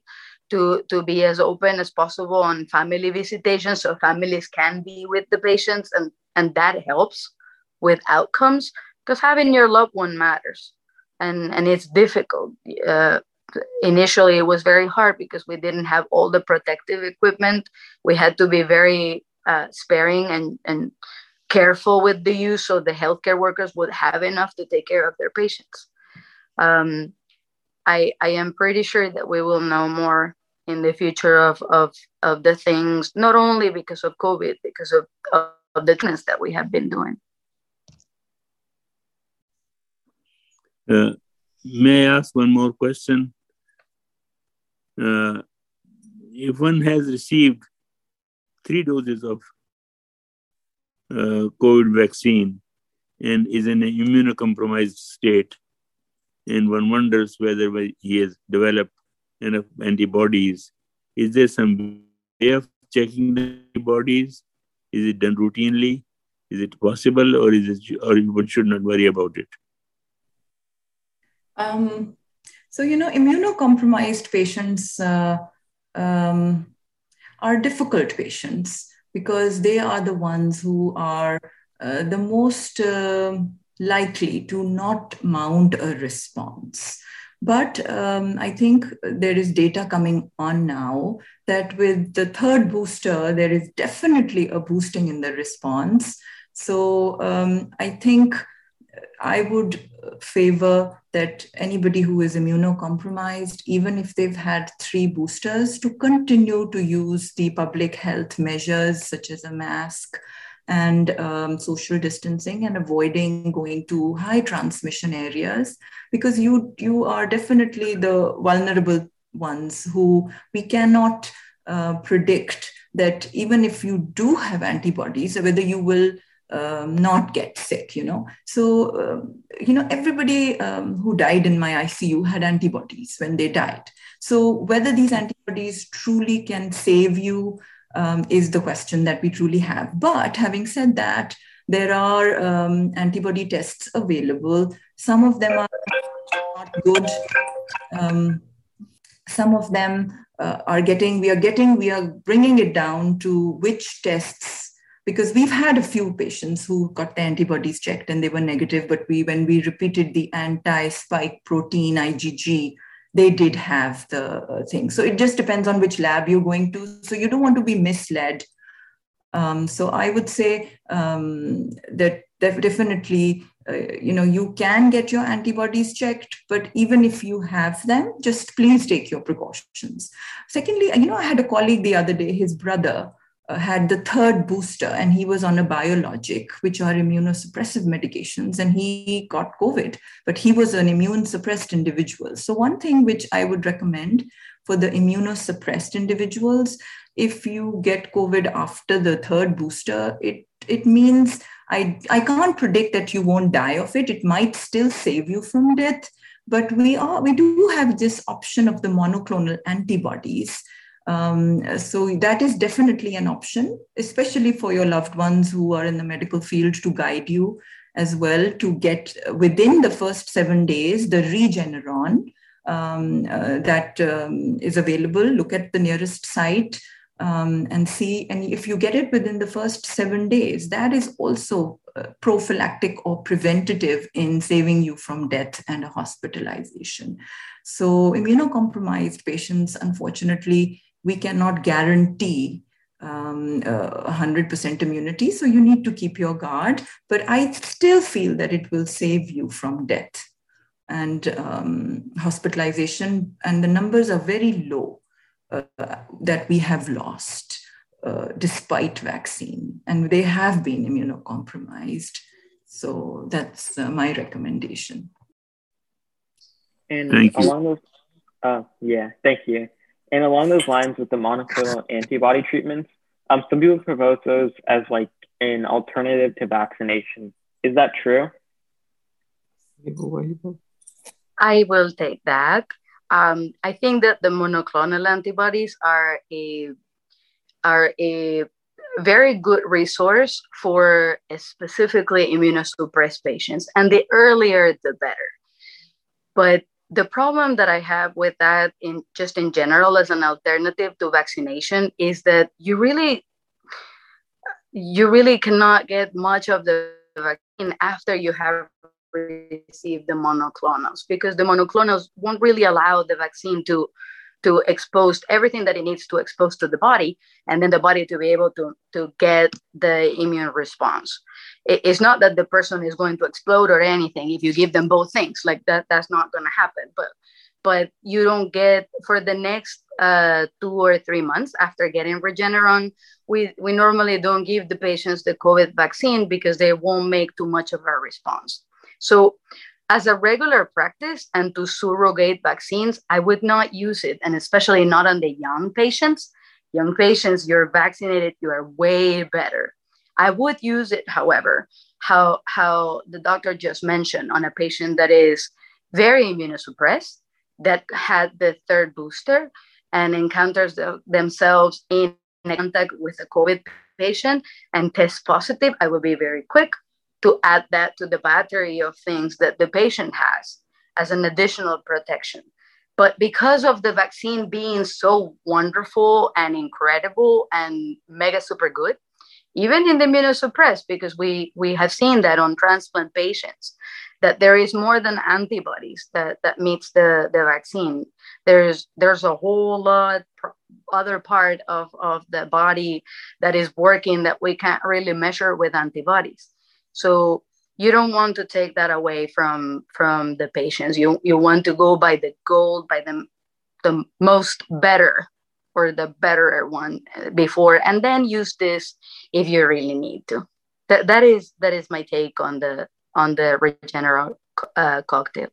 to to be as open as possible on family visitations, so families can be with the patients, and and that helps with outcomes because having your loved one matters, and and it's difficult. Uh, initially, it was very hard because we didn't have all the protective equipment. We had to be very uh, sparing and, and careful with the use so the healthcare workers would have enough to take care of their patients. Um, I, I am pretty sure that we will know more in the future of, of, of the things, not only because of COVID, because of, of, of the things that we have been doing. Uh, may I ask one more question? Uh, if one has received three doses of uh, COVID vaccine and is in an immunocompromised state, and one wonders whether he has developed enough antibodies, is there some way of checking the antibodies? Is it done routinely? Is it possible, or is it, or one should not worry about it? Um, so you know, immunocompromised patients uh, um, are difficult patients because they are the ones who are uh, the most uh, likely to not mount a response. But um, I think there is data coming on now that with the third booster, there is definitely a boosting in the response. So um, I think I would favor that anybody who is immunocompromised, even if they've had three boosters, to continue to use the public health measures such as a mask and um, social distancing and avoiding going to high transmission areas because you you are definitely the vulnerable ones who we cannot uh, predict that even if you do have antibodies whether you will um, not get sick you know so uh, you know everybody um, who died in my icu had antibodies when they died so whether these antibodies truly can save you um, is the question that we truly have. But having said that, there are um, antibody tests available. Some of them are not good. Um, some of them uh, are getting, we are getting, we are bringing it down to which tests, because we've had a few patients who got the antibodies checked and they were negative, but we, when we repeated the anti-spike protein IgG, they did have the uh, thing. So it just depends on which lab you're going to. So you don't want to be misled. Um, so I would say um, that definitely, uh, you know, you can get your antibodies checked, but even if you have them, just please take your precautions. Secondly, you know, I had a colleague the other day, his brother uh, had the third booster and he was on a biologic, which are immunosuppressive medications, and he got COVID, but he was an immune suppressed individual. So, one thing which I would recommend for the immunosuppressed individuals, if you get COVID after the third booster, it, it means I, I can't predict that you won't die of it. It might still save you from death, but we are we do have this option of the monoclonal antibodies um, so that is definitely an option, especially for your loved ones who are in the medical field to guide you as well to get within the first seven days the Regeneron um, uh, that um, is available. Look at the nearest site um, and see. And if you get it within the first seven days, that is also uh, prophylactic or preventative in saving you from death and a hospitalization. So immunocompromised patients, unfortunately, we cannot guarantee um, uh, 100% immunity. So you need to keep your guard. But I still feel that it will save you from death and um, hospitalization. And the numbers are very low uh, that we have lost uh, despite vaccine. And they have been immunocompromised. So that's uh, my recommendation. And along those, uh, yeah, thank you. And along those lines with the monoclonal antibody treatments, um, some people propose those as like an alternative to vaccination. Is that true? I will take that. Um, I think that the monoclonal antibodies are a are a very good resource for specifically immunosuppressed patients, and the earlier the better. But the problem that I have with that in just in general as an alternative to vaccination is that you really you really cannot get much of the vaccine after you have received the monoclonals because the monoclonals won't really allow the vaccine to to expose everything that it needs to expose to the body and then the body to be able to to get the immune response it, it's not that the person is going to explode or anything if you give them both things like that that's not going to happen but but you don't get for the next uh, two or three months after getting Regeneron, we, we normally don't give the patients the COVID vaccine because they won't make too much of a response. So as a regular practice and to surrogate vaccines, I would not use it, and especially not on the young patients. Young patients, you're vaccinated, you are way better. I would use it, however, how, how the doctor just mentioned on a patient that is very immunosuppressed, that had the third booster and encounters the, themselves in contact with a COVID patient and test positive, I will be very quick to add that to the battery of things that the patient has as an additional protection. But because of the vaccine being so wonderful and incredible and mega super good, even in the immunosuppressed, because we, we have seen that on transplant patients, that there is more than antibodies that, that meets the, the vaccine. There's there's a whole lot other part of, of the body that is working that we can't really measure with antibodies. So you don't want to take that away from from the patients. You you want to go by the gold, by the the most better or the better one before, and then use this if you really need to. That that is that is my take on the on the Regeneron uh, cocktail.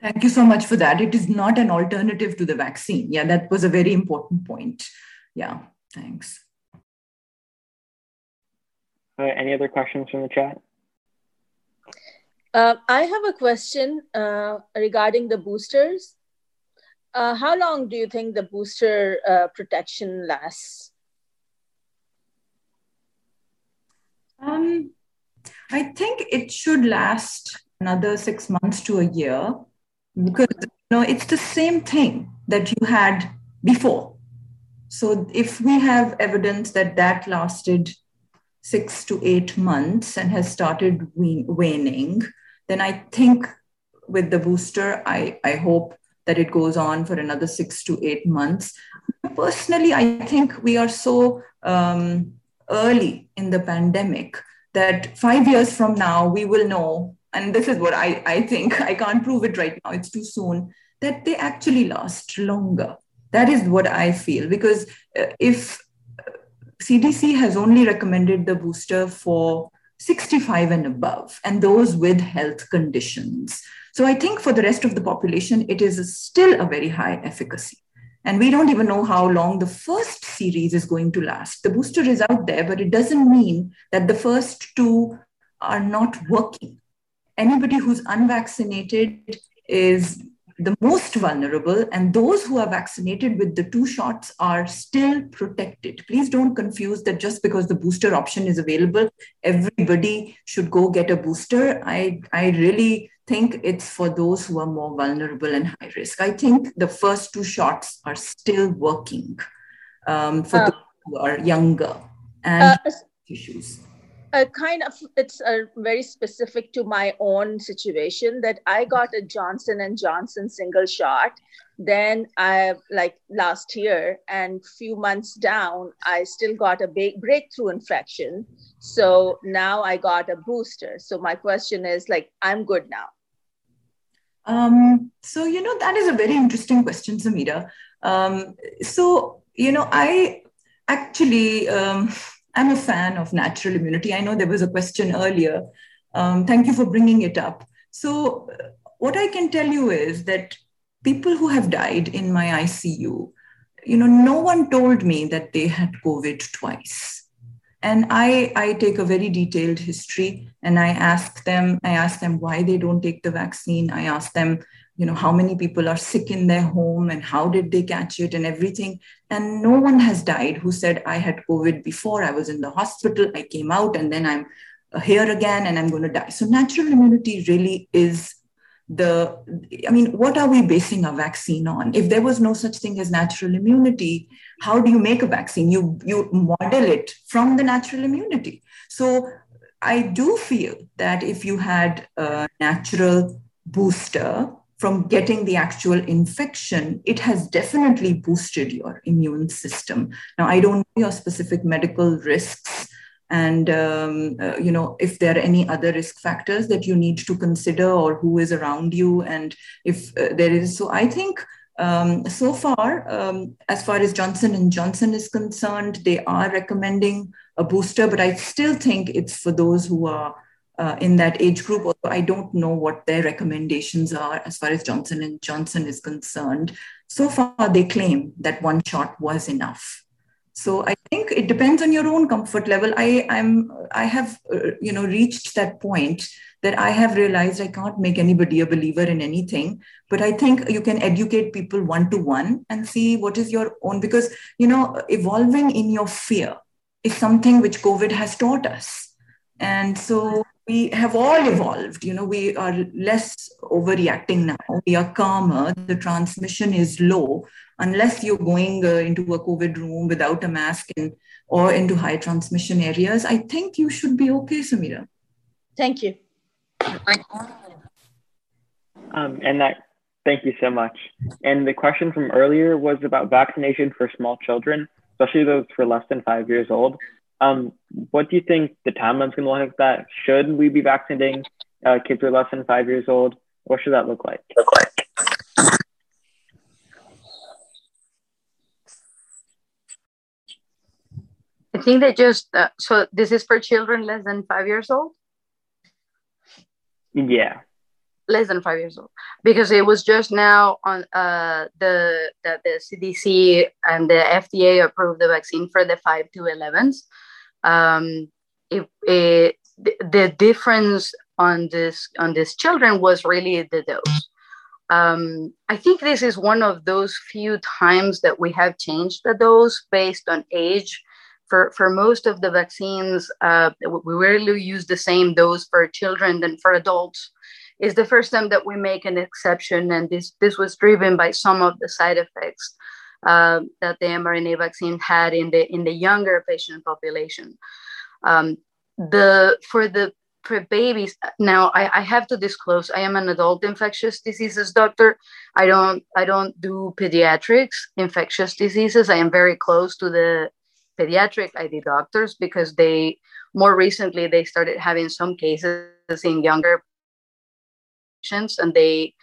Thank you so much for that. It is not an alternative to the vaccine. Yeah, that was a very important point. Yeah, thanks. Uh, any other questions from the chat? Uh, I have a question uh, regarding the boosters. Uh, how long do you think the booster uh, protection lasts? Um, I think it should last another six months to a year because you know it's the same thing that you had before. So if we have evidence that that lasted six to eight months and has started waning, then I think with the booster, I, I hope that it goes on for another six to eight months. Personally, I think we are so um, early in the pandemic that five years from now, we will know, and this is what I, I think, I can't prove it right now, it's too soon, that they actually last longer. That is what I feel. Because uh, if CDC has only recommended the booster for 65 and above, and those with health conditions. So I think for the rest of the population, it is still a very high efficacy. And we don't even know how long the first series is going to last. The booster is out there, but it doesn't mean that the first two are not working. Anybody who's unvaccinated is the most vulnerable, and those who are vaccinated with the two shots are still protected. Please don't confuse that just because the booster option is available, everybody should go get a booster. I, I really think it's for those who are more vulnerable and high risk. I think the first two shots are still working um, for uh, those who are younger and uh, issues a kind of it's a very specific to my own situation that i got a johnson and johnson single shot. Then i like last year and few months down i still got a big breakthrough infection. So now i got a booster. So my question is like i'm good now. Um, so you know that is a very interesting question samira. Um, so you know i actually um, I'm a fan of natural immunity. I know there was a question earlier. Um, thank you for bringing it up. So, what I can tell you is that people who have died in my ICU, you know, no one told me that they had COVID twice. And I, I take a very detailed history and I ask them, I ask them why they don't take the vaccine. I ask them, you know how many people are sick in their home and how did they catch it and everything. And no one has died who said i had covid before i was in the hospital i came out and then i'm here again and i'm going to die. So natural immunity really is the i mean what are we basing a vaccine on? If there was no such thing as natural immunity how do you make a vaccine? You you model it from the natural immunity. So i do feel that if you had a natural booster from getting the actual infection, it has definitely boosted your immune system. Now, I don't know your specific medical risks and um, uh, you know if there are any other risk factors that you need to consider or who is around you and if uh, there is so i think um, so far um, as far as johnson and johnson is concerned they are recommending a booster but i still think it's for those who are uh, in that age group. Although I don't know what their recommendations are as far as Johnson and Johnson is concerned. So far, they claim that one shot was enough. So I think it depends on your own comfort level. I I'm I have uh, you know reached that point that I have realized I can't make anybody a believer in anything. But I think you can educate people one to one and see what is your own because you know evolving in your fear is something which COVID has taught us. And so we have all evolved. You know, we are less overreacting now. We are calmer. The transmission is low, unless you're going uh, into a COVID room without a mask and, or into high transmission areas. I think you should be okay, Samira. Thank you. Um, and that, thank you so much. And the question from earlier was about vaccination for small children, especially those for less than five years old. Um, what do you think the timeline's going to look like that? Should we be vaccinating uh, kids who are less than five years old? What should that look like? Look like? I think that just uh, so this is for children less than five years old. Yeah. Less than five years old, because it was just now on uh, the that the CDC and the FDA approved the vaccine for the five to 11s um, it, it, the difference on this on these children was really the dose. Um, I think this is one of those few times that we have changed the dose based on age. For, for most of the vaccines, uh, we rarely use the same dose for children than for adults. It's the first time that we make an exception, and this this was driven by some of the side effects uh, that the mRNA vaccine had in the in the younger patient population. Um, the for the for babies now I, I have to disclose i am an adult infectious diseases doctor i don't i don't do pediatrics infectious diseases i am very close to the pediatric id doctors because they more recently they started having some cases in younger patients and they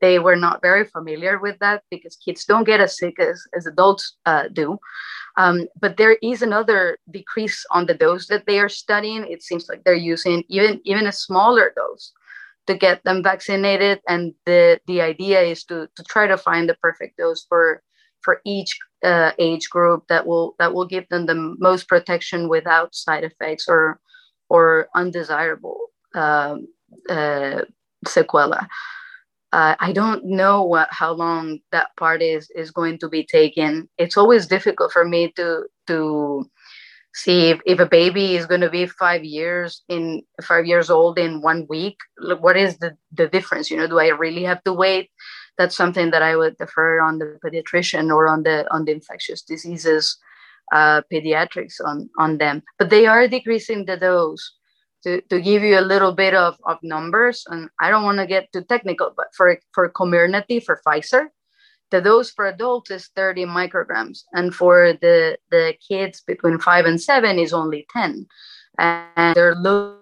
they were not very familiar with that because kids don't get as sick as, as adults uh, do. Um, but there is another decrease on the dose that they are studying. It seems like they're using even even a smaller dose to get them vaccinated, and the the idea is to to try to find the perfect dose for for each uh, age group that will that will give them the most protection without side effects or or undesirable um, uh, sequela uh, I don't know what how long that part is is going to be taken. It's always difficult for me to to see if, if a baby is going to be five years in five years old in one week. What is the the difference? You know, do I really have to wait? That's something that I would defer on the pediatrician or on the on the infectious diseases uh, pediatrics on on them. But they are decreasing the dose to, to give you a little bit of, of numbers, and I don't want to get too technical, but for, for Comirnaty, for Pfizer, the dose for adults is 30 micrograms, and for the, the kids between five and seven is only 10. And they're looking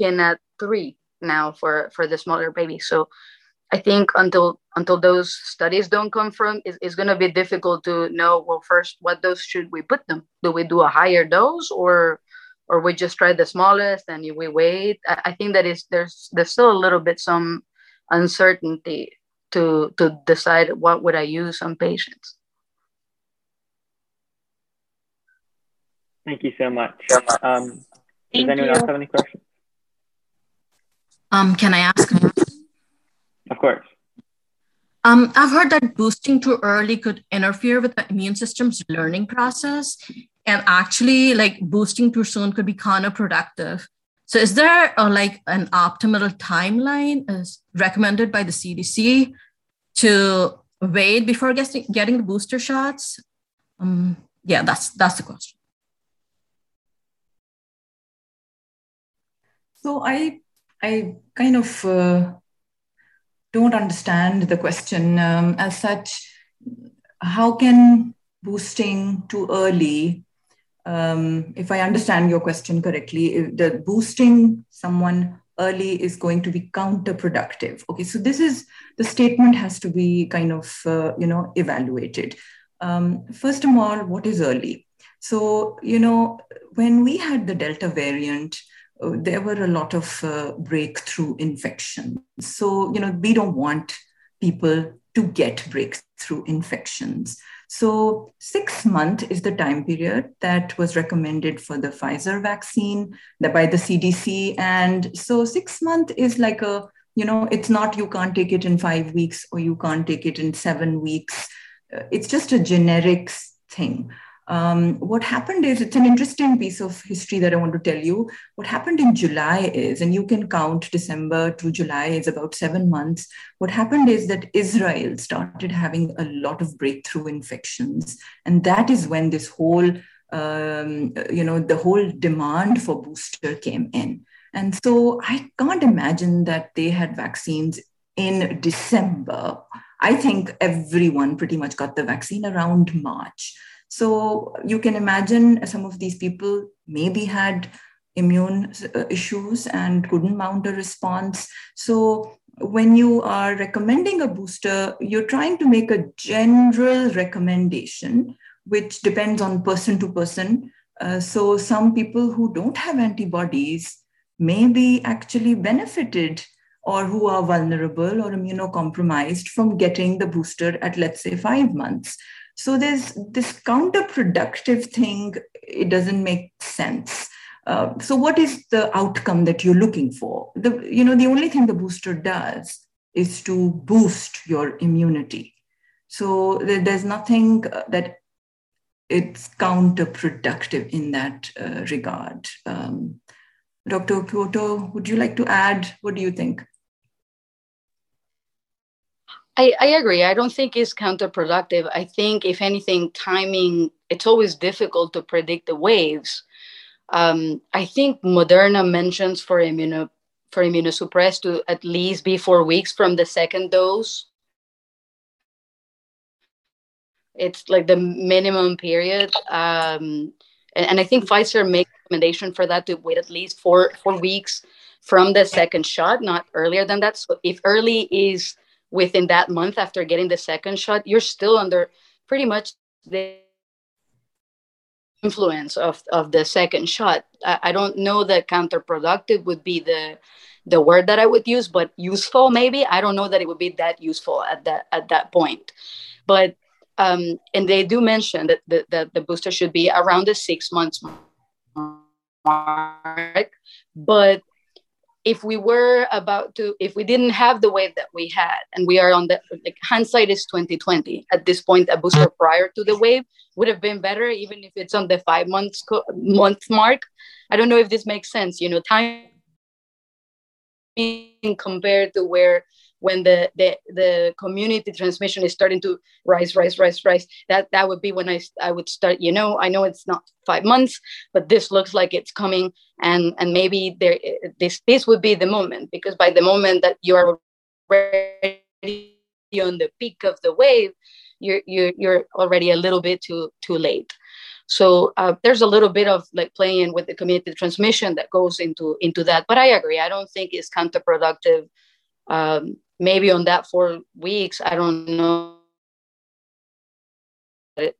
at three now for, for the smaller babies. So I think until until those studies don't confirm, it's, it's going to be difficult to know. Well, first, what dose should we put them? Do we do a higher dose, or or we just try the smallest and we wait. I, I think that is there's there's still a little bit some uncertainty to to decide what would I use on patients. Thank you so much. Um, does anyone you. else have any questions? Um, can I ask? Of course. Um, I've heard that boosting too early could interfere with the immune system's learning process and actually like boosting too soon could be counterproductive. So is there a, like an optimal timeline as recommended by the cdc to wait before getting getting the booster shots? Um, yeah that's that's the question. So i i kind of uh, don't understand the question um, as such how can boosting too early um, if I understand your question correctly, the boosting someone early is going to be counterproductive. Okay, so this is the statement has to be kind of uh, you know evaluated. Um, first of all, what is early? So you know when we had the Delta variant, uh, there were a lot of uh, breakthrough infections. So, you know, we don't want people to get breakthrough infections. So, six months is the time period that was recommended for the Pfizer vaccine by the CDC. And so, six months is like a, you know, it's not you can't take it in five weeks or you can't take it in seven weeks. Uh, it's just a generic thing. Um, what happened is it's an interesting piece of history that I want to tell you. What happened in July is, and you can count December to July is about seven months. What happened is that Israel started having a lot of breakthrough infections, and that is when this whole, um, you know, the whole demand for booster came in. And so I can't imagine that they had vaccines in December. I think everyone pretty much got the vaccine around March. So you can imagine some of these people maybe had immune uh, issues and couldn't mount a response. So when you are recommending a booster, you're trying to make a general recommendation, which depends on person to person. Uh, so some people who don't have antibodies may be actually benefited or who are vulnerable or immunocompromised from getting the booster at, let's say, five months. So there's this counterproductive thing, it doesn't make sense. Uh, so what is the outcome that you're looking for? The, you know, the only thing the booster does is to boost your immunity. So there's nothing uh, that it's counterproductive in that uh, regard. Um, Dr. Kyoto, would you like to add? What do you think? I, I agree. I don't think it's counterproductive. I think, if anything, timing, it's always difficult to predict the waves. Um, I think Moderna mentions for immuno for immunosuppressed to at least be four weeks from the second dose. It's like the minimum period. Um, and, and, I think Pfizer makes recommendation for that to wait at least four four weeks from the second shot, not earlier than that. So if early is within that month after getting the second shot, you're still under pretty much the influence of, of the second shot. I, I don't know that counterproductive would be the the word that I would use, but useful maybe. I don't know that it would be that useful at that at that point. But um, and they do mention that the, that the booster should be around the six months mark. But if we were about to if we didn't have the wave that we had and we are on the like hindsight is 2020 at this point a booster prior to the wave would have been better even if it's on the five months month mark. I don't know if this makes sense you know time compared to where when the, the the community transmission is starting to rise rise rise rise that that would be when i i would start you know i know it's not five months but this looks like it's coming and and maybe there this this would be the moment because by the moment that you are already on the peak of the wave you're you're, you're already a little bit too too late. So uh, there's a little bit of like playing with the community transmission that goes into into that but i agree i don't think it's counterproductive um, maybe on that four weeks, I don't know.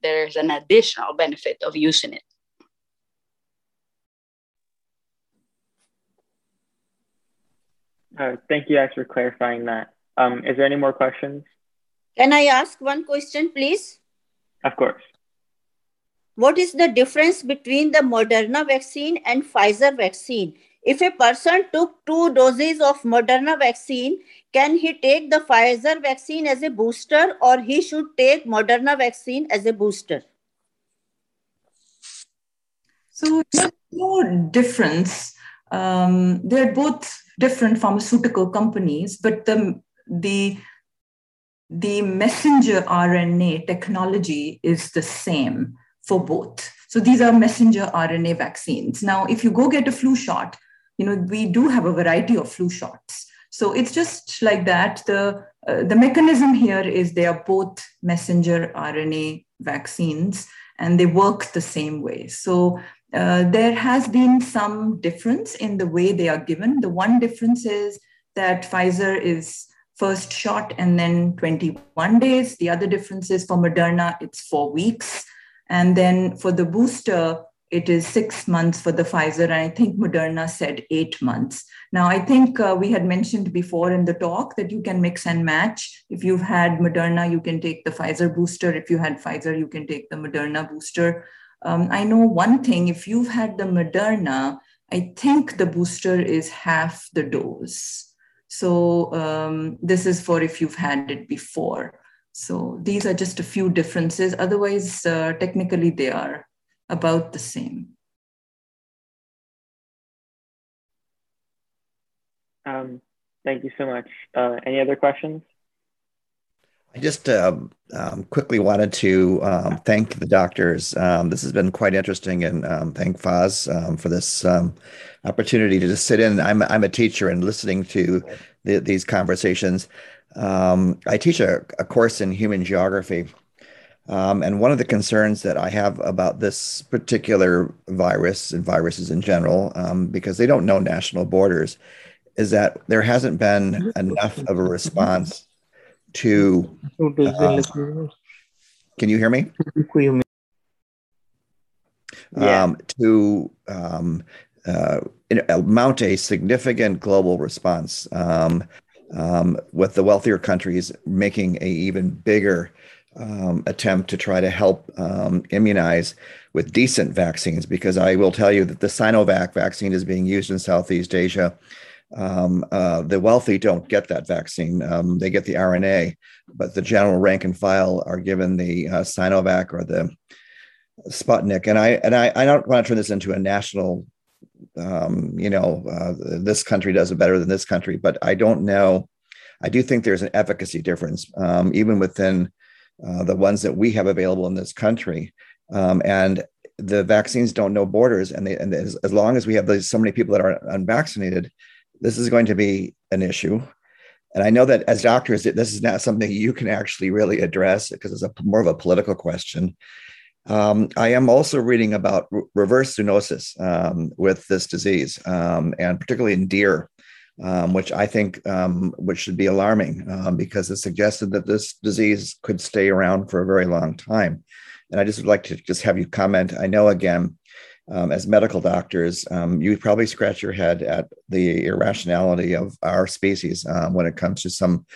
There's an additional benefit of using it. Uh, thank you guys for clarifying that. Um, is there any more questions? Can I ask one question, please? Of course. What is the difference between the Moderna vaccine and Pfizer vaccine? If a person took two doses of Moderna vaccine, can he take the Pfizer vaccine as a booster or he should take Moderna vaccine as a booster? So there's no difference. Um, they're both different pharmaceutical companies, but the, the, the messenger RNA technology is the same for both. So these are messenger RNA vaccines. Now, if you go get a flu shot, you know, we do have a variety of flu shots. So it's just like that. The, uh, the mechanism here is they are both messenger RNA vaccines and they work the same way. So uh, there has been some difference in the way they are given. The one difference is that Pfizer is first shot and then 21 days. The other difference is for Moderna, it's four weeks. And then for the booster, it is six months for the Pfizer, and I think Moderna said eight months. Now, I think uh, we had mentioned before in the talk that you can mix and match. If you've had Moderna, you can take the Pfizer booster. If you had Pfizer, you can take the Moderna booster. Um, I know one thing if you've had the Moderna, I think the booster is half the dose. So, um, this is for if you've had it before. So, these are just a few differences. Otherwise, uh, technically, they are about the same. Um, thank you so much. Uh, any other questions? I just um, um, quickly wanted to um, thank the doctors. Um, this has been quite interesting, and um, thank Faz um, for this opportunity to just sit in. I'm I'm a teacher, and listening to the, these conversations. I teach a, a course in human geography, um, and one of the concerns that I have about this particular virus and viruses in general, um, because they don't know national borders, is that there hasn't been enough of a response to. Uh, can you hear me? Yeah. Um, to um, uh, mount a significant global response, um, um, with the wealthier countries making a even bigger um, attempt to try to help um, immunize with decent vaccines because I will tell you that the Sinovac vaccine is being used in Southeast Asia. Um, uh, the wealthy don't get that vaccine. Um, they get the RNA, but the general rank and file are given the uh, Sinovac or the Sputnik. And I and I, I don't want to turn this into a national, um, you know, uh, this country does it better than this country, but I don't know. I do think there's an efficacy difference, um, even within uh, the ones that we have available in this country. Um, and the vaccines don't know borders. And, they, and as, as long as we have those, so many people that are unvaccinated, this is going to be an issue. And I know that as doctors, this is not something you can actually really address because it's a, more of a political question. Um, I am also reading about re- reverse zoonosis um, with this disease, um, and particularly in deer um, which I think um, which should be alarming um, because it suggested that this disease could stay around for a very long time. And I just would like to just have you comment. I know again, um, as medical doctors, um, you probably scratch your head at the irrationality of our species um, when it comes to some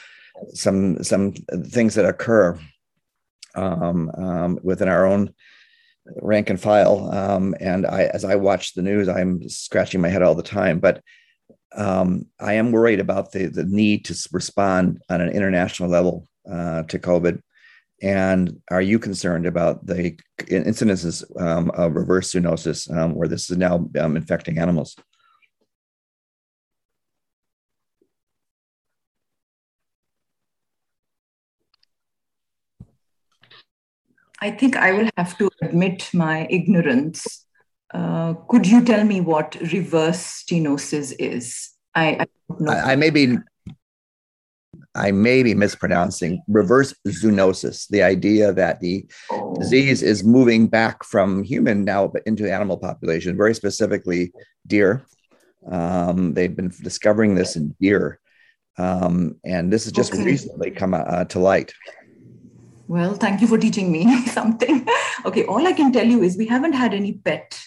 some some things that occur within our own rank and file. Um, and I, as I watch the news, I'm scratching my head all the time. But um, I am worried about the, the need to respond on an international level uh, to COVID. And are you concerned about the incidences um, of reverse zoonosis um, where this is now um, infecting animals? I think I will have to admit my ignorance uh, could you tell me what reverse stenosis is? I, I, I, may be I may be mispronouncing reverse zoonosis, the idea that the oh. disease is moving back from human now into animal population, very specifically deer. Um, they've been discovering this in deer, um, and this has just okay. recently come uh, to light. Well, thank you for teaching me something. okay, all I can tell you is we haven't had any pet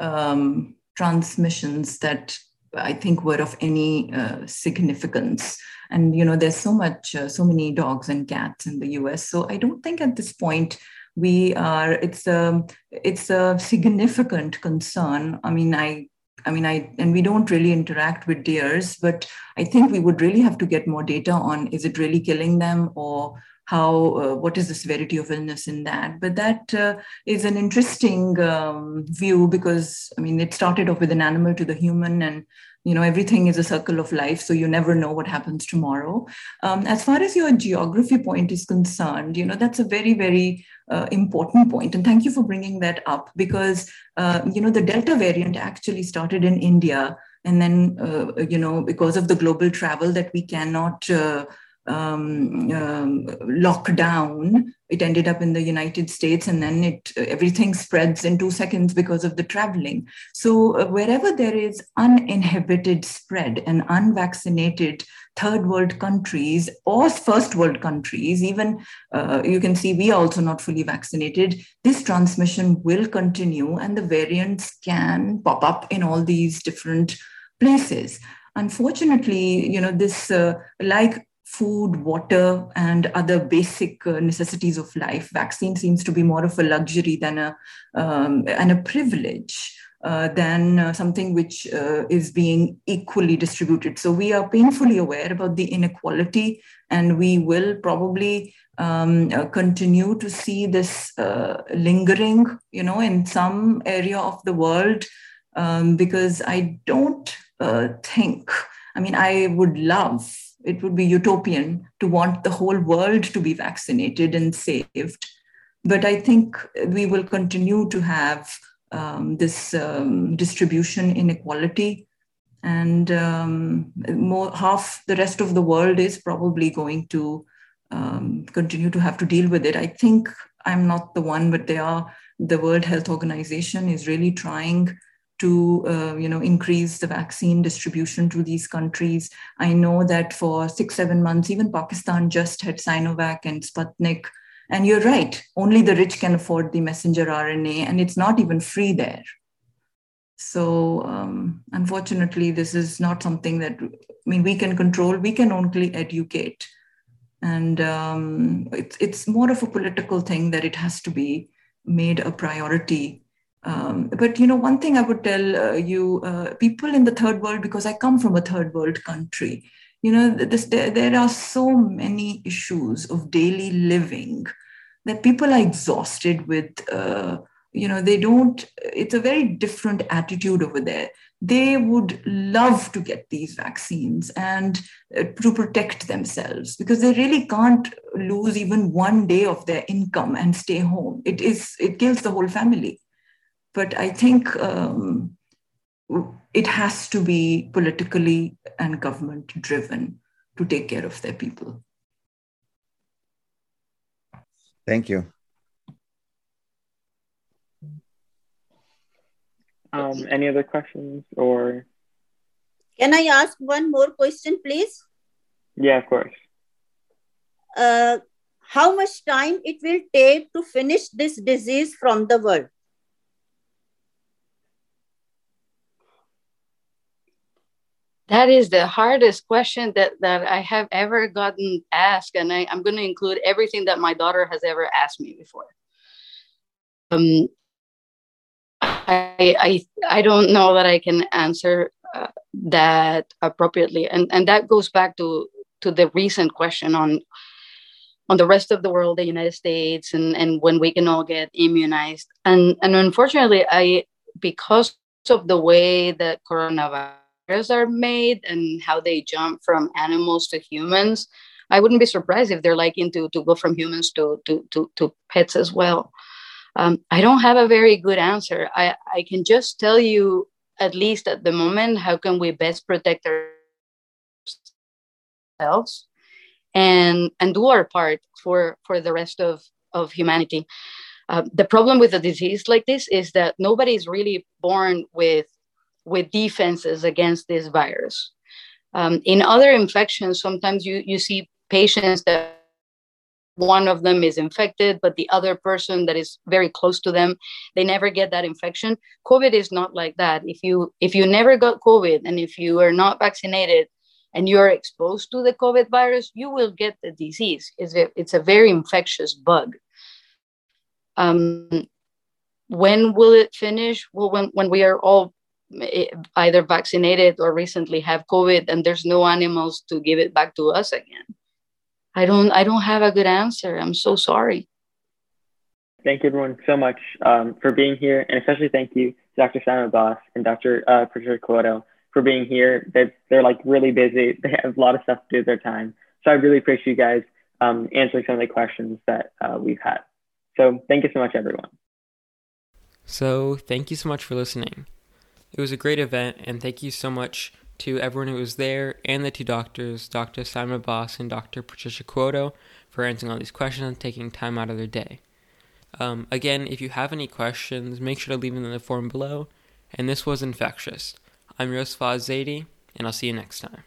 um, transmissions that I think were of any uh, significance. And you know, there's so much, uh, so many dogs and cats in the U.S. So I don't think at this point we are. It's a it's a significant concern. I mean, I I mean, I and we don't really interact with deers, but I think we would really have to get more data on is it really killing them or how uh, what is the severity of illness in that? But that uh, is an interesting um, view because i mean it started off with an animal to the human and you know everything is a circle of life so you never know what happens tomorrow. Um, as far as your geography point is concerned you know that's a very very uh, important point. And thank you for bringing that up because uh, you know the delta variant actually started in india and then uh, you know because of the global travel that we cannot uh, um, um, lockdown. It ended up in the United States, and then it everything spreads in two seconds because of the traveling. So uh, wherever there is uninhibited spread and unvaccinated third world countries or first world countries, even uh, you can see we are also not fully vaccinated. This transmission will continue, and the variants can pop up in all these different places unfortunately you know this uh, like food, water, and other basic uh, necessities of life. Vaccine seems to be more of a luxury than a um, and a privilege. Uh, than uh, something which uh, is being equally distributed. So we are painfully aware about the inequality, and we will probably um, uh, continue to see this uh, lingering, you know, in some area of the world, um, because I don't think. I mean, I would love it would be utopian to want the whole world to be vaccinated and saved. But I think we will continue to have um, this um, distribution inequality. And um, more, half the rest of the world is probably going to um, continue to have to deal with it. I think I'm not the one, but they are. The World Health Organization is really trying to uh, you know increase the vaccine distribution to these countries. I know that for six seven months, even Pakistan just had Sinovac and Sputnik. And you're right, only the rich can afford the messenger RNA, and it's not even free there. So um, unfortunately, this is not something that I mean we can control. We can only educate, and um, it's it's more of a political thing that it has to be made a priority um, but you know, one thing I would tell uh, you, uh, people in the third world, because I come from a third world country, you know, this, there, there are so many issues of daily living that people are exhausted with. Uh, you know, they don't. It's a very different attitude over there. They would love to get these vaccines and uh, to protect themselves because they really can't lose even one day of their income and stay home. It is. It kills the whole family but I think um, it has to be politically and government driven to take care of their people. Thank you. Um, any other questions or? Can I ask one more question, please? Yeah, of course. Uh, how much time it will take to finish this disease from the world? That is the hardest question that, that I have ever gotten asked. And I, am going to include everything that my daughter has ever asked me before. Um, I, I, I don't know that I can answer uh, that appropriately. And, and that goes back to, to the recent question on, on the rest of the world, the United States, and, and when we can all get immunized. And, and unfortunately, I, because of the way that coronavirus are made and how they jump from animals to humans, I wouldn't be surprised if they're liking to, to go from humans to, to, to, to pets as well. Um, I don't have a very good answer. I, I can just tell you, at least at the moment, how can we best protect ourselves and, and do our part for, for the rest of, of humanity. Uh, the problem with a disease like this is that nobody is really born with with defenses against this virus. Um, in other infections, sometimes you, you see patients that one of them is infected, but the other person that is very close to them, they never get that infection. COVID is not like that. If you if you never got COVID and if you are not vaccinated and you're exposed to the COVID virus, you will get the disease. It's a, it's a very infectious bug. Um, when will it finish? Well, when, when we are all either vaccinated or recently have COVID, and there's no animals to give it back to us again. I don't I don't have a good answer. I'm so sorry. Thank you everyone so much um, for being here, and especially thank you, Dr. Simon Boss and Dr. Uh, Patricia Cuoto for being here. They're, they're like really busy. They have a lot of stuff to do with their time. So I really appreciate you guys um, answering some of the questions that uh, we've had. So thank you so much, everyone. So thank you so much for listening. It was a great event, and thank you so much to everyone who was there and the two doctors, Dr. Simon Boss and Dr. Patricia Quoto, for answering all these questions and taking time out of their day. Um, again, if you have any questions, make sure to leave them in the form below. And this was Infectious. I'm Yosef Zaidi, and I'll see you next time.